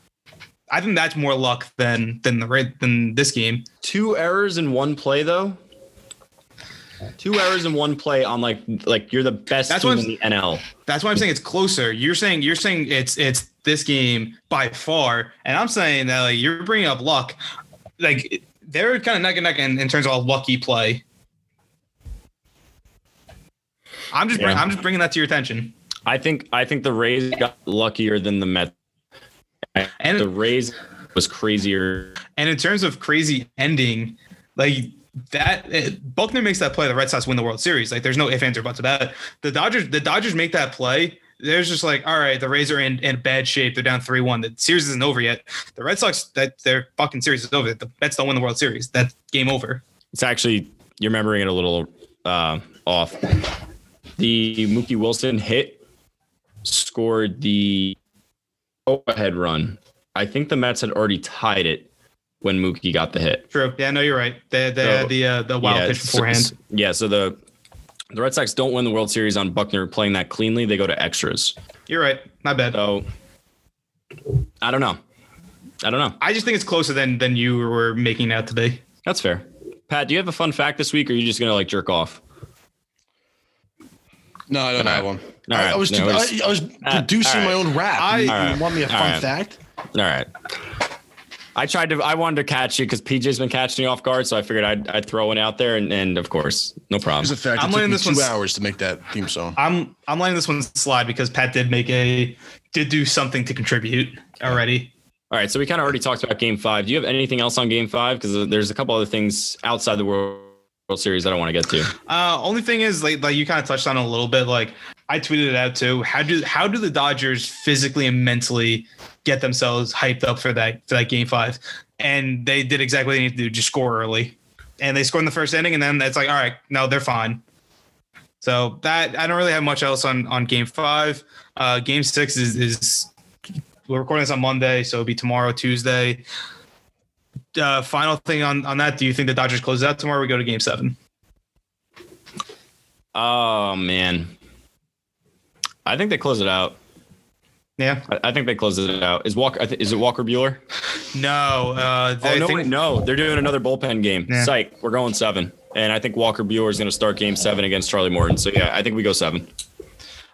I think that's more luck than than the ra- than this game. Two errors in one play though. Two errors in one play on like like you're the best That's team in the NL. That's why I'm saying it's closer. You're saying you're saying it's it's this game by far, and I'm saying that like you're bringing up luck. Like they're kind of neck and neck in, in terms of a lucky play. I'm just bring, Yeah. I'm just bringing that to your attention. I think I think the Rays got luckier than the Mets. And the Rays was crazier. and in terms of crazy ending, like that Buckner makes that play, the Red Sox win the World Series. Like there's no ifs ands or buts about it. The Dodgers, the Dodgers make that play. There's just like, all right, the Rays are in, in bad shape. They're down three one. The series isn't over yet. The Red Sox, that their fucking series is over. The Mets don't win the World Series. That's game over. It's actually you're remembering it a little uh, off. The Mookie Wilson hit scored the overhead run. I think the Mets had already tied it when Mookie got the hit. True. Yeah, no, you're right. They they So, had the uh, the wild pitch so- beforehand. yeah, so the The Red Sox don't win the World Series on Buckner playing that cleanly. They go to extras. You're right. Not bad. So I don't know. I don't know. I just think it's closer than than you were making it out to be. That's fair. Pat, do you have a fun fact this week, or are you just gonna like jerk off? No, I don't All have right. one. All I, I was No, I, it's- I was producing all my own rap. I- you, All right. you want me a fun right. fact? All right. I tried to. I wanted to catch you because PJ's been catching you off guard, so I figured I'd, I'd throw one out there, and, and of course, no problem. Here's a fact. I'm it took letting this two one s- hours to make that theme song. I'm I'm letting this one slide because Pat did make a did do something to contribute already. All right, so we kind of already talked about Game Five. Do you have anything else on Game Five? Because there's a couple other things outside the World World Series that I want to get to. Uh, only thing is, like, like you kind of touched on a little bit. Like I tweeted it out too. How do how do the Dodgers physically and mentally get themselves hyped up for that for that game five? And they did exactly what they need to do, just score early. And they scored in the first inning, and then it's like, all right, no, they're fine. So that I don't really have much else on on game five. Uh, game six is is we're recording this on Monday, so it'll be tomorrow, Tuesday. Uh, final thing on on that. Do you think the Dodgers close out tomorrow? Or we go to game seven. Oh man, I think they close it out. Yeah. I, I think they close it out. Is Walker? I thi- Is it Walker Buehler? No, uh, Oh I no, think wait, no, they're doing another bullpen game. Yeah. Psych, we're going seven, and I think Walker Buehler is going to start Game Seven against Charlie Morton. So yeah, I think we go seven.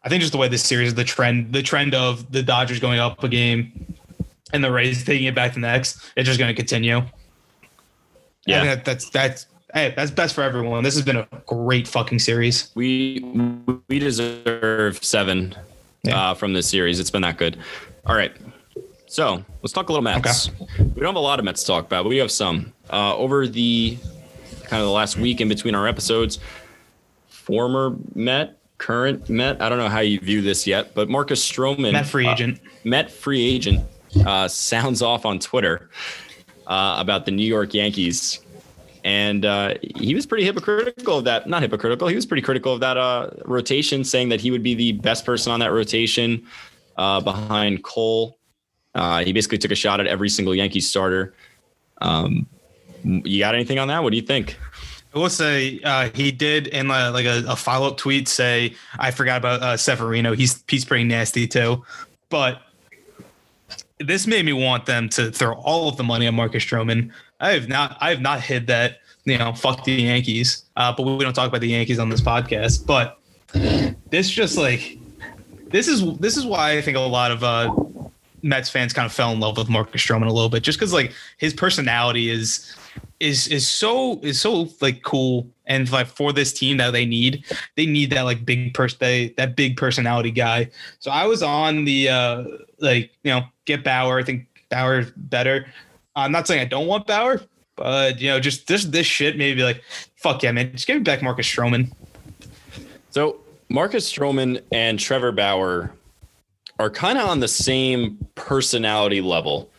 I think just the way this series, the trend, the trend of the Dodgers going up a game and the Rays taking it back the next, it's just going to continue. Yeah. I think that, that's that's hey, that's best for everyone. This has been a great fucking series. We we deserve seven Yeah. uh, from this series. It's been that good. All right. So let's talk a little Mets. We don't have a lot of Mets to talk about, but we have some. Uh, over the kind of the last week in between our episodes, former Met, current Met, I don't know how you view this yet, but Marcus Stroman, Met free uh, agent. Met free agent, uh, sounds off on Twitter uh, about the New York Yankees. And uh, he was pretty hypocritical of that. Not hypocritical. He was pretty critical of that uh, rotation, saying that he would be the best person on that rotation uh, behind Cole. Uh, he basically took a shot at every single Yankee starter. Um, you got anything on that? What do you think? I will say uh, he did in uh, like a, a follow up tweet say I forgot about uh, Severino. He's he's pretty nasty too, but this made me want them to throw all of the money on Marcus Stroman. I have not I have not hid that you know fuck the Yankees, uh, but we don't talk about the Yankees on this podcast. But this just like this is this is why I think a lot of uh, Mets fans kind of fell in love with Marcus Stroman a little bit, just because like his personality is is is so is so like cool and like for this team that they need they need that like big person they, that big personality guy so i was on the uh like you know get bauer i think bauer better i'm not saying i don't want bauer but you know just this this shit maybe like fuck yeah man just give me back marcus stroman So Marcus Stroman and Trevor Bauer are kind of on the same personality level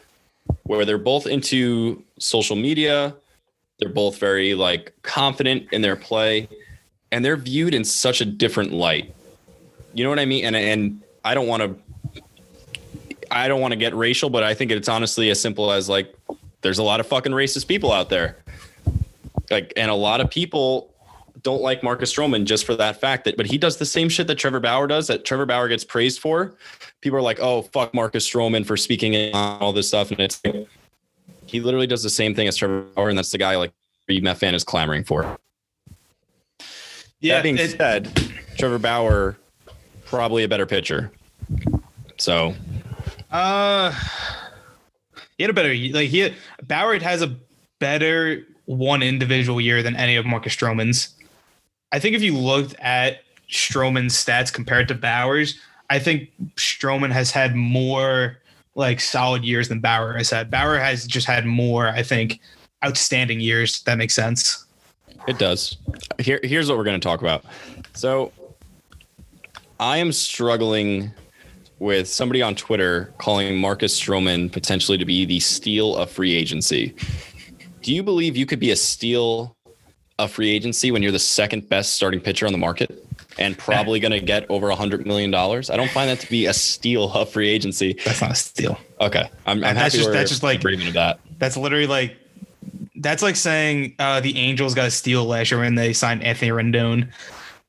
where they're both into social media. They're both very like confident in their play and they're viewed in such a different light. You know what I mean? And and I don't want to I don't want to get racial, but I think it's honestly as simple as like there's a lot of fucking racist people out there. Like and a lot of people don't like Marcus Stroman just for that fact that, but he does the same shit that Trevor Bauer does that Trevor Bauer gets praised for. People are like, oh, fuck Marcus Stroman for speaking on all this stuff. And it's, he literally does the same thing as Trevor Bauer. And that's the guy like every Met fan is clamoring for. yeah that being it- said, Trevor Bauer, probably a better pitcher. So Uh, he had a better like he Bauer has a better one individual year than any of Marcus Stroman's. I think if you looked at Stroman's stats compared to Bauer's, I think Stroman has had more like solid years than Bauer has had. Bauer has just had more, I think, outstanding years. That makes sense. It does. Here, here's what we're going to talk about. So, I am struggling with somebody on Twitter calling Marcus Stroman potentially to be the steal of free agency. Do you believe you could be a steal of free agency when you're the second best starting pitcher on the market and probably going to get over a hundred million dollars? I don't find that to be a steal of free agency. That's not a steal. Okay, I'm, I'm That's happy just- we're that's just like- agreement of that. That's literally like that's like saying uh, the Angels got a steal last year when they signed Anthony Rendon.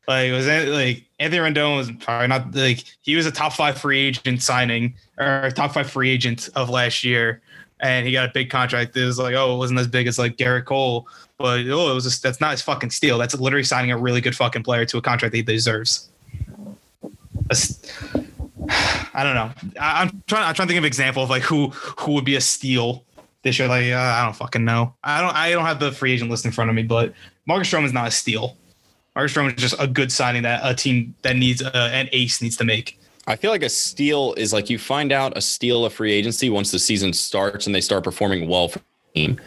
Like was that like Anthony Rendon was probably not like he was a top five free agent signing or top five free agent of last year, and he got a big contract. It was like oh, it wasn't as big as like Gerrit Cole, but oh, it was just, that's not his fucking steal. That's literally signing a really good fucking player to a contract that he deserves. (sighs) I don't know. I, I'm trying. I'm trying to think of an example of like who who would be a steal this year. Like uh, I don't fucking know. I don't. I don't have the free agent list in front of me, but Marcus is not a steal. Stroman is just a good signing that a team that needs uh, an ace needs to make. I feel like a steal is like you find out a steal of free agency once the season starts and they start performing well for the team.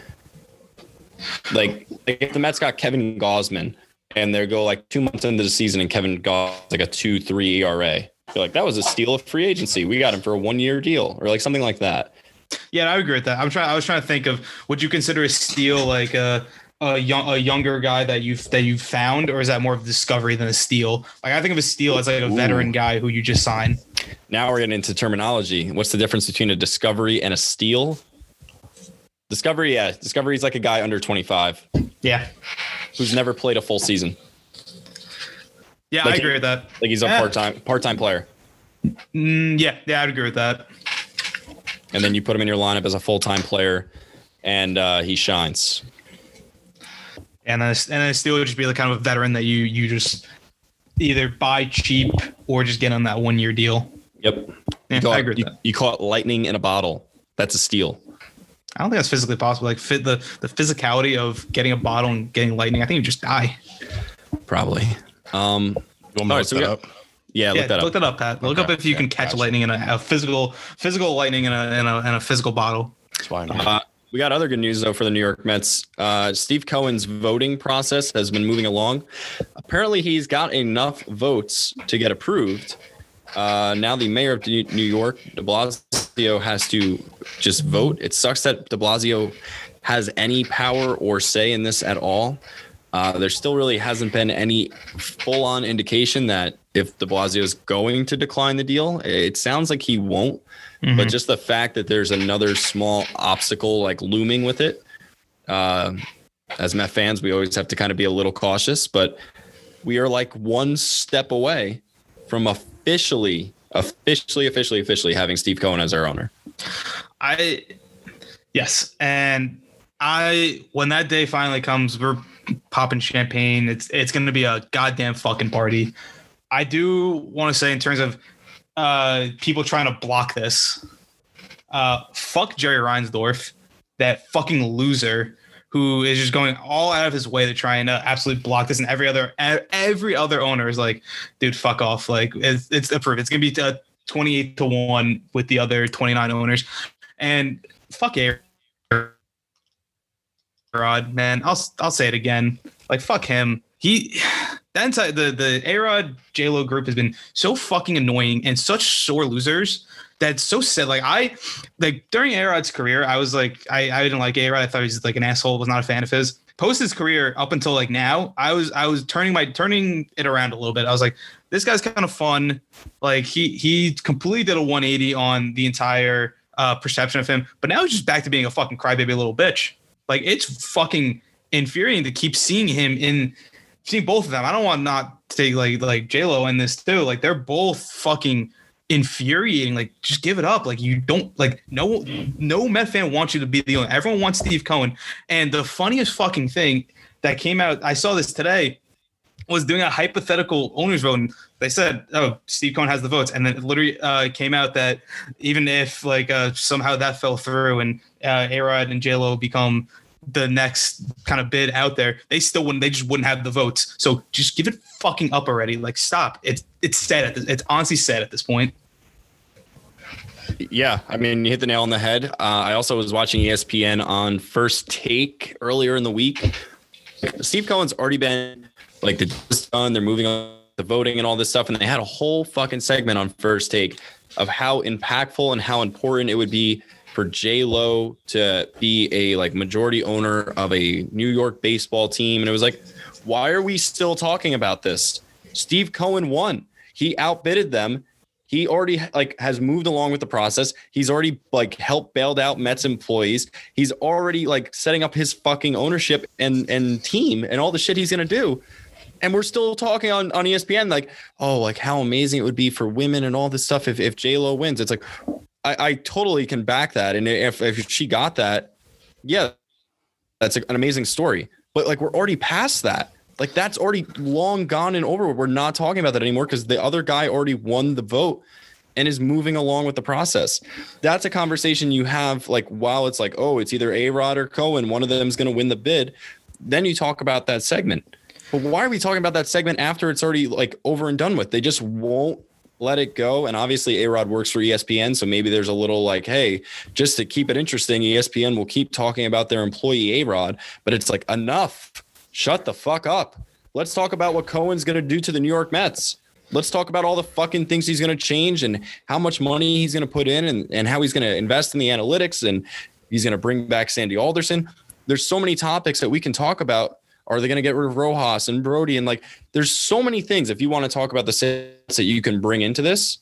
Like, like if the Mets got Kevin Gausman and they go like two months into the season and Kevin Gos like a two three ERA, you're like that was a steal of free agency. We got him for a one year deal or like something like that. Yeah, I agree with that. I'm trying. I was trying to think of would you consider a steal like a a young a younger guy that you've that you've found, or is that more of a discovery than a steal? Like I think of a steal as like a veteran guy who you just sign. Now we're getting into terminology. What's the difference between a discovery and a steal? Discovery, yeah, discovery is like a guy under 25 Yeah, who's never played a full season. yeah, Like- I agree with that. Like he's a Yeah. part time part time player. Mm, yeah, yeah, I'd agree with that. and then you put him in your lineup as a full time player, and uh, he shines. And then, and then a steal would just be the kind of a veteran that you you just either buy cheap or just get on that one year deal. Yep. Yeah, You call, I it, agree you, that. you call it lightning in a bottle. That's a steal. I don't think that's physically possible. Like fit the the physicality of getting a bottle and getting lightning. I think you just die. Probably. Um, You want me All right, look so we that got- up? yeah, look yeah, that look up. that up, Pat. Look Okay, up if you yeah, can catch gotcha. lightning in a, a physical physical lightning in a, in a in a physical bottle. It's fine. Uh, we got other good news though for the New York Mets. Uh, Steve Cohen's voting process has been moving along. Apparently, he's got enough votes to get approved. Uh, now the mayor of New York, De Blasio, has to just vote. It sucks that De Blasio has any power or say in this at all. Uh, there still really hasn't been any full-on indication that if De Blasio is going to decline the deal, it sounds like he won't. But just the fact that there's another small obstacle like looming with it, uh, as Met fans, we always have to kind of be a little cautious. But we are like one step away from officially, officially, officially, officially having Steve Cohen as our owner. I yes, and I when that day finally comes, we're popping champagne. It's it's going to be a goddamn fucking party. I do want to say in terms of uh people trying to block this. Uh fuck Jerry Reinsdorf, that fucking loser who is just going all out of his way to try and uh, absolutely block this and every other every other owner is like dude fuck off like it's, it's approved it's gonna be uh, 28 to 1 with the other 29 owners and fuck Rod, man. I'll I'll say it again. Like fuck him. He that entire the the A Rod J Lo group has been so fucking annoying and such sore losers. That's so sad. Like I like during A Rod's career, I was like I, I didn't like A Rod. I thought he was like an asshole. Was not a fan of his. Post his career up until like now, I was I was turning my turning it around a little bit. I was like, this guy's kind of fun. Like he he completely did a 180 on the entire uh, perception of him. But now he's just back to being a fucking crybaby little bitch. Like it's fucking infuriating to keep seeing him in seeing both of them. I don't want not to take like like J Lo in this too. Like they're both fucking infuriating. Like just give it up. Like you don't like no no Met fan wants you to be the owner. Everyone wants Steve Cohen. And the funniest fucking thing that came out, I saw this today, was doing a hypothetical owners vote. And they said, "Oh, Steve Cohen has the votes," and then it literally uh, came out that even if like uh, somehow that fell through and uh, A Rod and J Lo become the next kind of bid out there, they still wouldn't. They just wouldn't have the votes. So just give it fucking up already. Like stop. It's it's sad at this. It's honestly sad at this point. Yeah, I mean, you hit the nail on the head. Uh, I also was watching ESPN on First Take earlier in the week. Steve Cohen's already been like the done. They're moving on the voting and all this stuff, and they had a whole fucking segment on First Take of how impactful and how important it would be for J Lo to be a like majority owner of a New York baseball team. And it was like, why are we still talking about this? Steve Cohen won. He outbidded them he already like has moved along with the process. He's already like helped bailed out Mets employees. He's already like setting up his fucking ownership and and team and all the shit he's gonna do. And we're still talking on, on ESPN, like, oh, like how amazing it would be for women and all this stuff if, if J Lo wins. It's like, I, I totally can back that. And if, if she got that, yeah, that's an amazing story. But like, we're already past that. Like, that's already long gone and over. We're not talking about that anymore because the other guy already won the vote and is moving along with the process. That's a conversation you have like while it's like, oh, it's either A Rod or Cohen, one of them's going to win the bid. Then you talk about that segment. But why are we talking about that segment after it's already like over and done with? They just won't let it go. And obviously, A Rod works for ESPN. So maybe there's a little like, hey, just to keep it interesting, ESPN will keep talking about their employee A Rod. But it's like, enough. Shut the fuck up. Let's talk about what Cohen's going to do to the New York Mets. Let's talk about all the fucking things he's going to change and how much money he's going to put in and, and how he's going to invest in the analytics and he's going to bring back Sandy Alderson. There's so many topics that we can talk about. Are they going to get rid of Rojas and Brodie? And like, there's so many things if you want to talk about the sets that you can bring into this.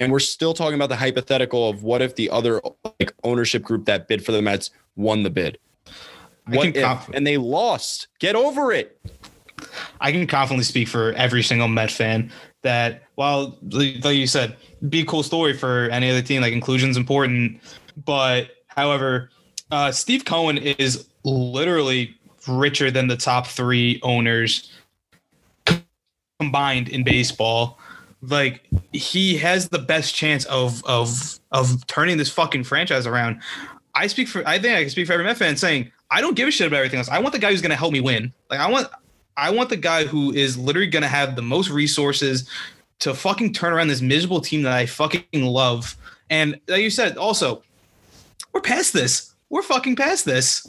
And we're still talking about the hypothetical of what if the other like ownership group that bid for the Mets won the bid? What if? and they lost? Get over it. I can confidently speak for every single Met fan that while like you said, be a cool story for any other team, like inclusion's important. But however, uh, Steve Cohen is literally richer than the top three owners combined in baseball. Like he has the best chance of of of turning this fucking franchise around. I speak for I think I can speak for every Met fan saying I don't give a shit about everything else. I want the guy who's gonna help me win. Like I want I want the guy who is literally gonna have the most resources to fucking turn around this miserable team that I fucking love. And like you said, also, we're past this. We're fucking past this.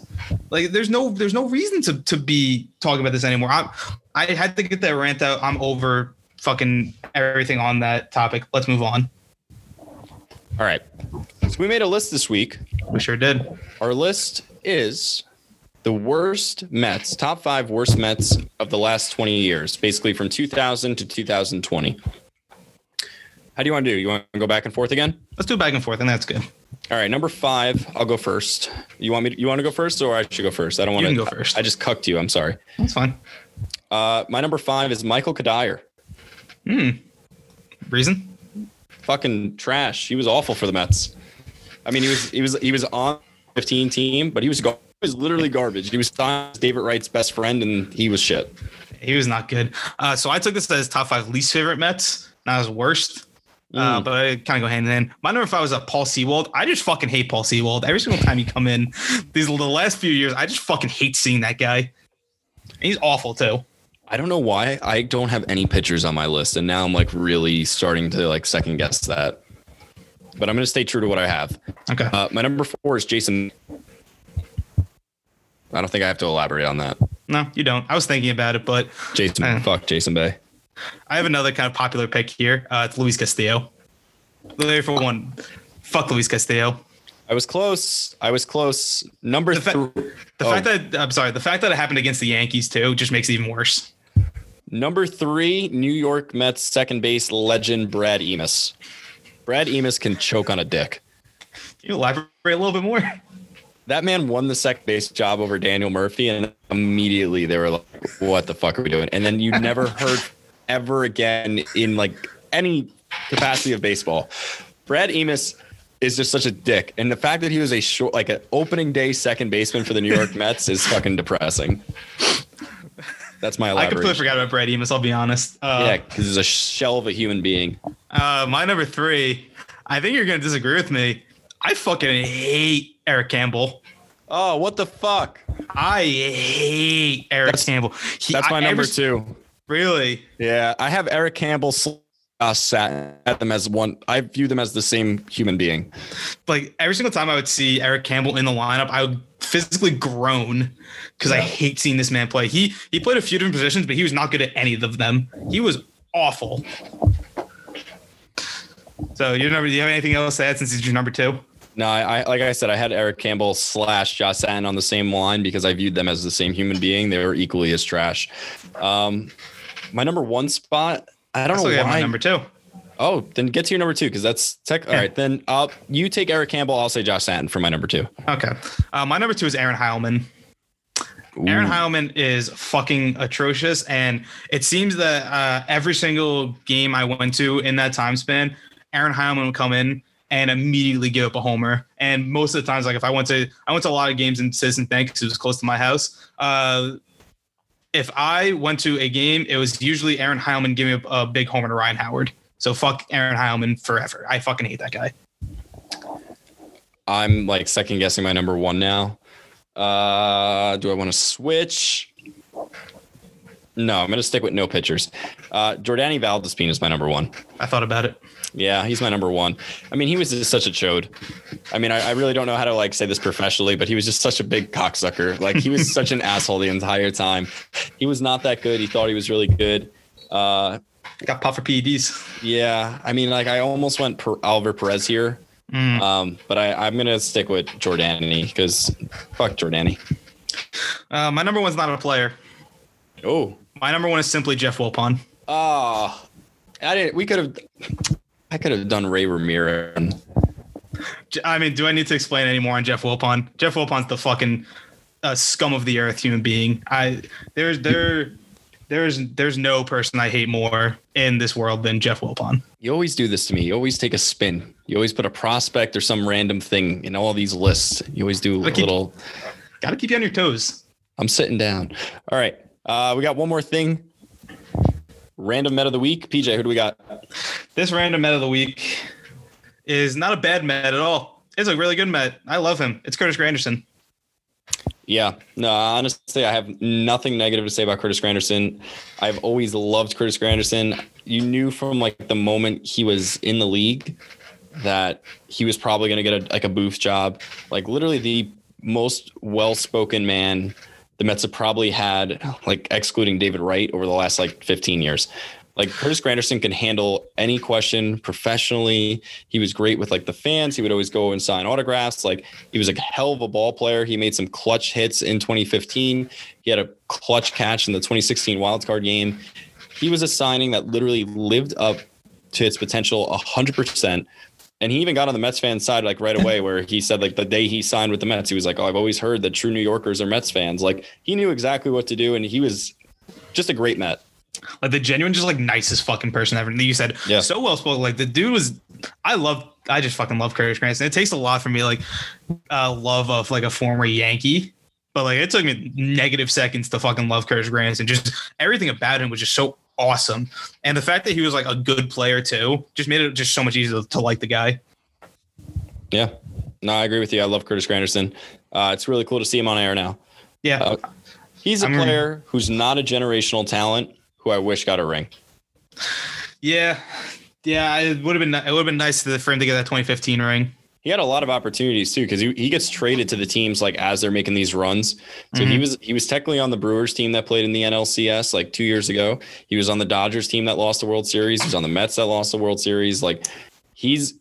Like there's no there's no reason to to be talking about this anymore. I I had to get that rant out. I'm over fucking everything on that topic. Let's move on. All right. So we made a list this week. We sure did. Our list is the worst Mets, top five worst Mets of the last 20 years, basically from 2000 to 2020. How do you want to do? You want to go back and forth again? Let's do it back and forth, and that's good. All right, number five. I'll go first. You want me? To, you want to go first, or I should go first? I don't want You to go first. I just cucked you. I'm sorry. That's fine. Uh, my number five is Michael Cuddyer. Hmm. Reason? Fucking trash. He was awful for the Mets. I mean, he was he was he was on 15 team, but he was gar- he was literally garbage. He was David Wright's best friend, and he was shit. He was not good. Uh, so I took this as top five least favorite Mets, not as worst. Uh, but I kind of go hand in hand. My number five was a Paul Sewald. I just fucking hate Paul Sewald. Every single time you come in, (laughs) these the last few years, I just fucking hate seeing that guy. And he's awful too. I don't know why I don't have any pitchers on my list, and now I'm like really starting to like second guess that. But I'm gonna stay true to what I have. Okay. Uh, my number four is Jason. I don't think I have to elaborate on that. no, you don't. I was thinking about it, but Jason, Uh. fuck Jason Bay. I have another kind of popular pick here. Uh, it's Luis Castillo. There for one. Fuck Luis Castillo. I was close. I was close. Number The, fa- three. the Oh. fact that I'm sorry, the fact that it happened against the Yankees too just makes it even worse. Number three, New York Mets second base legend Brad Emaus. Brad Emaus can choke on a dick. Can you elaborate a little bit more? That man won the second base job over Daniel Murphy, and immediately they were like, "What the fuck are we doing?" And then you never (laughs) heard ever again in like any capacity of baseball. Brad Emaus is just such a dick, and the fact that he was a short, like an opening day second baseman for the New York Mets is fucking depressing. That's my I completely forgot about Brad Emus. I'll be honest. Uh, Yeah, because he's a shell of a human being. Uh, my number three. I think you're gonna disagree with me. I fucking hate Eric Campbell. Oh, what the fuck? I hate Eric That's- Campbell. He- That's my I- number every- two. Really? Yeah, I have Eric Campbell uh, sat at them as one. I view them as the same human being. Like every single time I would see Eric Campbell in the lineup, I would physically groan because I hate seeing this man play. He he played a few different positions, but he was not good at any of them. He was awful. So your number? Do you have anything else to add since he's your number two? No, I, I like I said, I had Eric Campbell slash Josh Satin on the same line because I viewed them as the same human being. They were equally as trash. Um, my number one spot. I don't I know why. my number two. Oh, then get to your number two because that's tech. All right, then uh, you take Eric Campbell. I'll say Josh Satin for my number two. Okay. Uh, my number two is Aaron Heilman. Aaron Heilman is fucking atrocious, and it seems that uh, every single game I went to in that time span, Aaron Heilman would come in and immediately give up a homer. And most of the times, like if I went to, I went to a lot of games in Citizen Bank because it was close to my house. Uh, if I went to a game, it was usually Aaron Heilman giving up a big homer to Ryan Howard. So fuck Aaron Heilman forever. I fucking hate that guy. I'm like second guessing my number one now. Uh, do I want to switch? No, I'm going to stick with no pitchers. Uh, Jordany Valdespin is my number one. I thought about it. Yeah, he's my number one. I mean, he was just such a chode. I mean, I, I really don't know how to like say this professionally, but he was just such a big cocksucker. Like he was (laughs) such an asshole the entire time. He was not that good. He thought he was really good. Uh, Got popped for PEDs. yeah, I mean, like I almost went per Oliver Perez here, Mm. um, but I, I'm gonna stick with Jordany because fuck Jordany. Uh, my number one's not a player. Oh, My number one is simply Jeff Wilpon. ah, I didn't. We could have. I could have done Ray Ramirez. I mean, do I need to explain any more on Jeff Wilpon? Jeff Wilpon's the fucking uh, scum of the earth human being. I there's there there's there's no person I hate more in this world than Jeff Wilpon. You always do this to me. You always take a spin. You always put a prospect or some random thing in all these lists. You always do a keep- little. Got to keep you on your toes. I'm sitting down. All right. Uh, we got one more thing. Random met of the week. PJ, who do we got? This random Met of the week is not a bad Met at all. It's a really good Met. I love him. It's Curtis Granderson. Yeah, no, honestly, I have nothing negative to say about Curtis Granderson. I've always loved Curtis Granderson. You knew from like the moment he was in the league that he was probably going to get a, like a booth job. Like literally the most well-spoken man the Mets have probably had, oh. like excluding David Wright over the last like 15 years. Like Curtis Granderson can handle any question professionally. He was great with like the fans. He would always go and sign autographs. Like he was a hell of a ball player. He made some clutch hits in 2015. He had a clutch catch in the 2016 wildcard game. He was a signing that literally lived up to its potential 100%. And he even got on the Mets fan side like right away, where he said like the day he signed with the Mets, he was like, "Oh, I've always heard that true New Yorkers are Mets fans." Like he knew exactly what to do, and he was just a great Met. Like the genuine, just like nicest fucking person ever. And you said Yeah. so well spoken. Like the dude was, I love, I just fucking love Curtis Granderson. It takes a lot for me, like uh, love of like a former Yankee. But like it took me negative seconds to fucking love Curtis Granderson. Just everything about him was just so awesome. And the fact that he was like a good player too, just made it just so much easier to, to like the guy. Yeah, no, I agree with you. I love Curtis Granderson. Uh, it's really cool to see him on air now. Yeah. Uh, He's a I'm- player who's not a generational talent who I wish got a ring. yeah. Yeah. It would have been it would have been nice for him to get that 2015 ring. He had a lot of opportunities too because he, he gets traded to the teams like as they're making these runs. So he was he was technically on the Brewers team that played in the NLCS like two years ago. He was on the Dodgers team that lost the World Series. He was on the Mets that lost the World Series. Like he's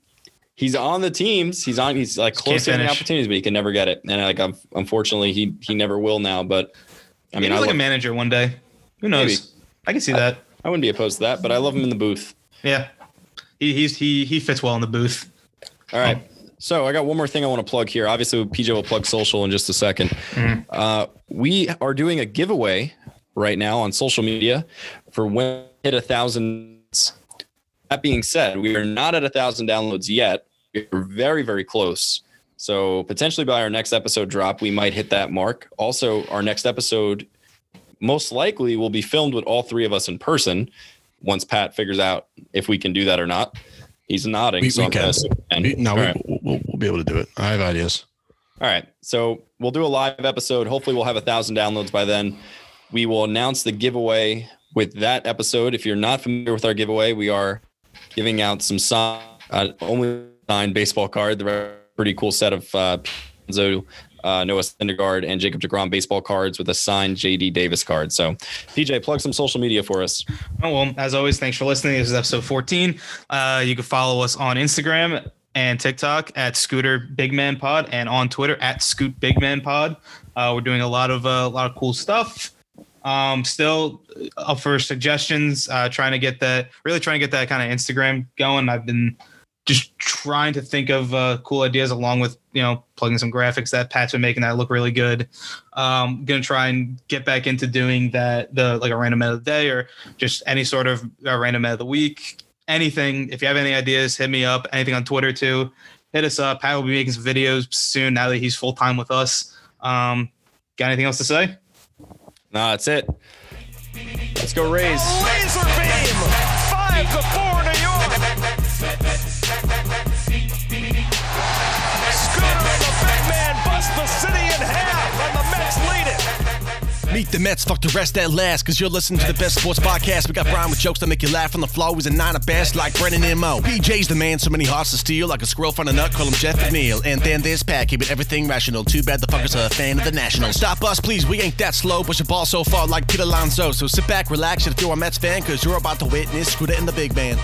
he's on the teams. He's on. He's like close to getting opportunities, but he can never get it. And like um, unfortunately, he he never will now. But I mean, I, like lo- a manager one day. Who knows? Maybe. I can see that. I wouldn't be opposed to that. But I love him in the booth. Yeah. He he's he he fits well in the booth. All right. So I got one more thing I want to plug here. Obviously, PJ will plug social in just a 2nd Uh, we are doing a giveaway right now on social media for when we hit a thousand. That being said, we are not at a thousand downloads yet. We're very, very close. So potentially by our next episode drop, we might hit that mark. Also, our next episode most likely will be filmed with all three of us in person once Pat figures out if we can do that or not. He's nodding. We- so we can. we no, All we, right. We'll, we'll, we'll be able to do it. I have ideas. All right. So we'll do a live episode. Hopefully, we'll have a thousand downloads by then. We will announce the giveaway with that episode. If you're not familiar with our giveaway, we are giving out some signed, uh, only signed baseball card. The pretty cool set of uh, Pinzo, uh, Noah Syndergaard and Jacob Degrom baseball cards with a signed JD Davis card. So, PJ, plug some social media for us. Oh, well, as always, thanks for listening. This is episode 14. Uh, you can follow us on Instagram and TikTok at Scooter Big Man Pod and on Twitter at Scoot Big Man Pod. Uh, we're doing a lot of uh, a lot of cool stuff. Um, still up for suggestions. Uh, trying to get that, really trying to get that kind of Instagram going. I've been just trying to think of uh, cool ideas along with you know plugging some graphics that Pat's been making that look really good. Um, gonna try and get back into doing that the like a random met of the day or just any sort of uh, random met of the week. Anything. If you have any ideas, hit me up. Anything on Twitter too. Hit us up. Pat will be making some videos soon now that he's full time with us. Um, got anything else to say? No, that's it. Let's go Rays. Laser beam. Five to four, New York. Meet the Mets, fuck the rest at last, cause you're listening to the best sports podcast. We got Brian with jokes that make you laugh on the floor. He's a nine at best, like Brandon Nimmo. PJ's the man, so many hearts to steal, like a squirrel find a nut, call him Jeff McNeil. And then there's Pat, keeping everything rational. Too bad the fuckers are a fan of the National. Stop us, please, we ain't that slow, push the ball so far like Pete Alonso. So sit back, relax, and if you're a Mets fan, cause you're about to witness Scooter and the Big Man.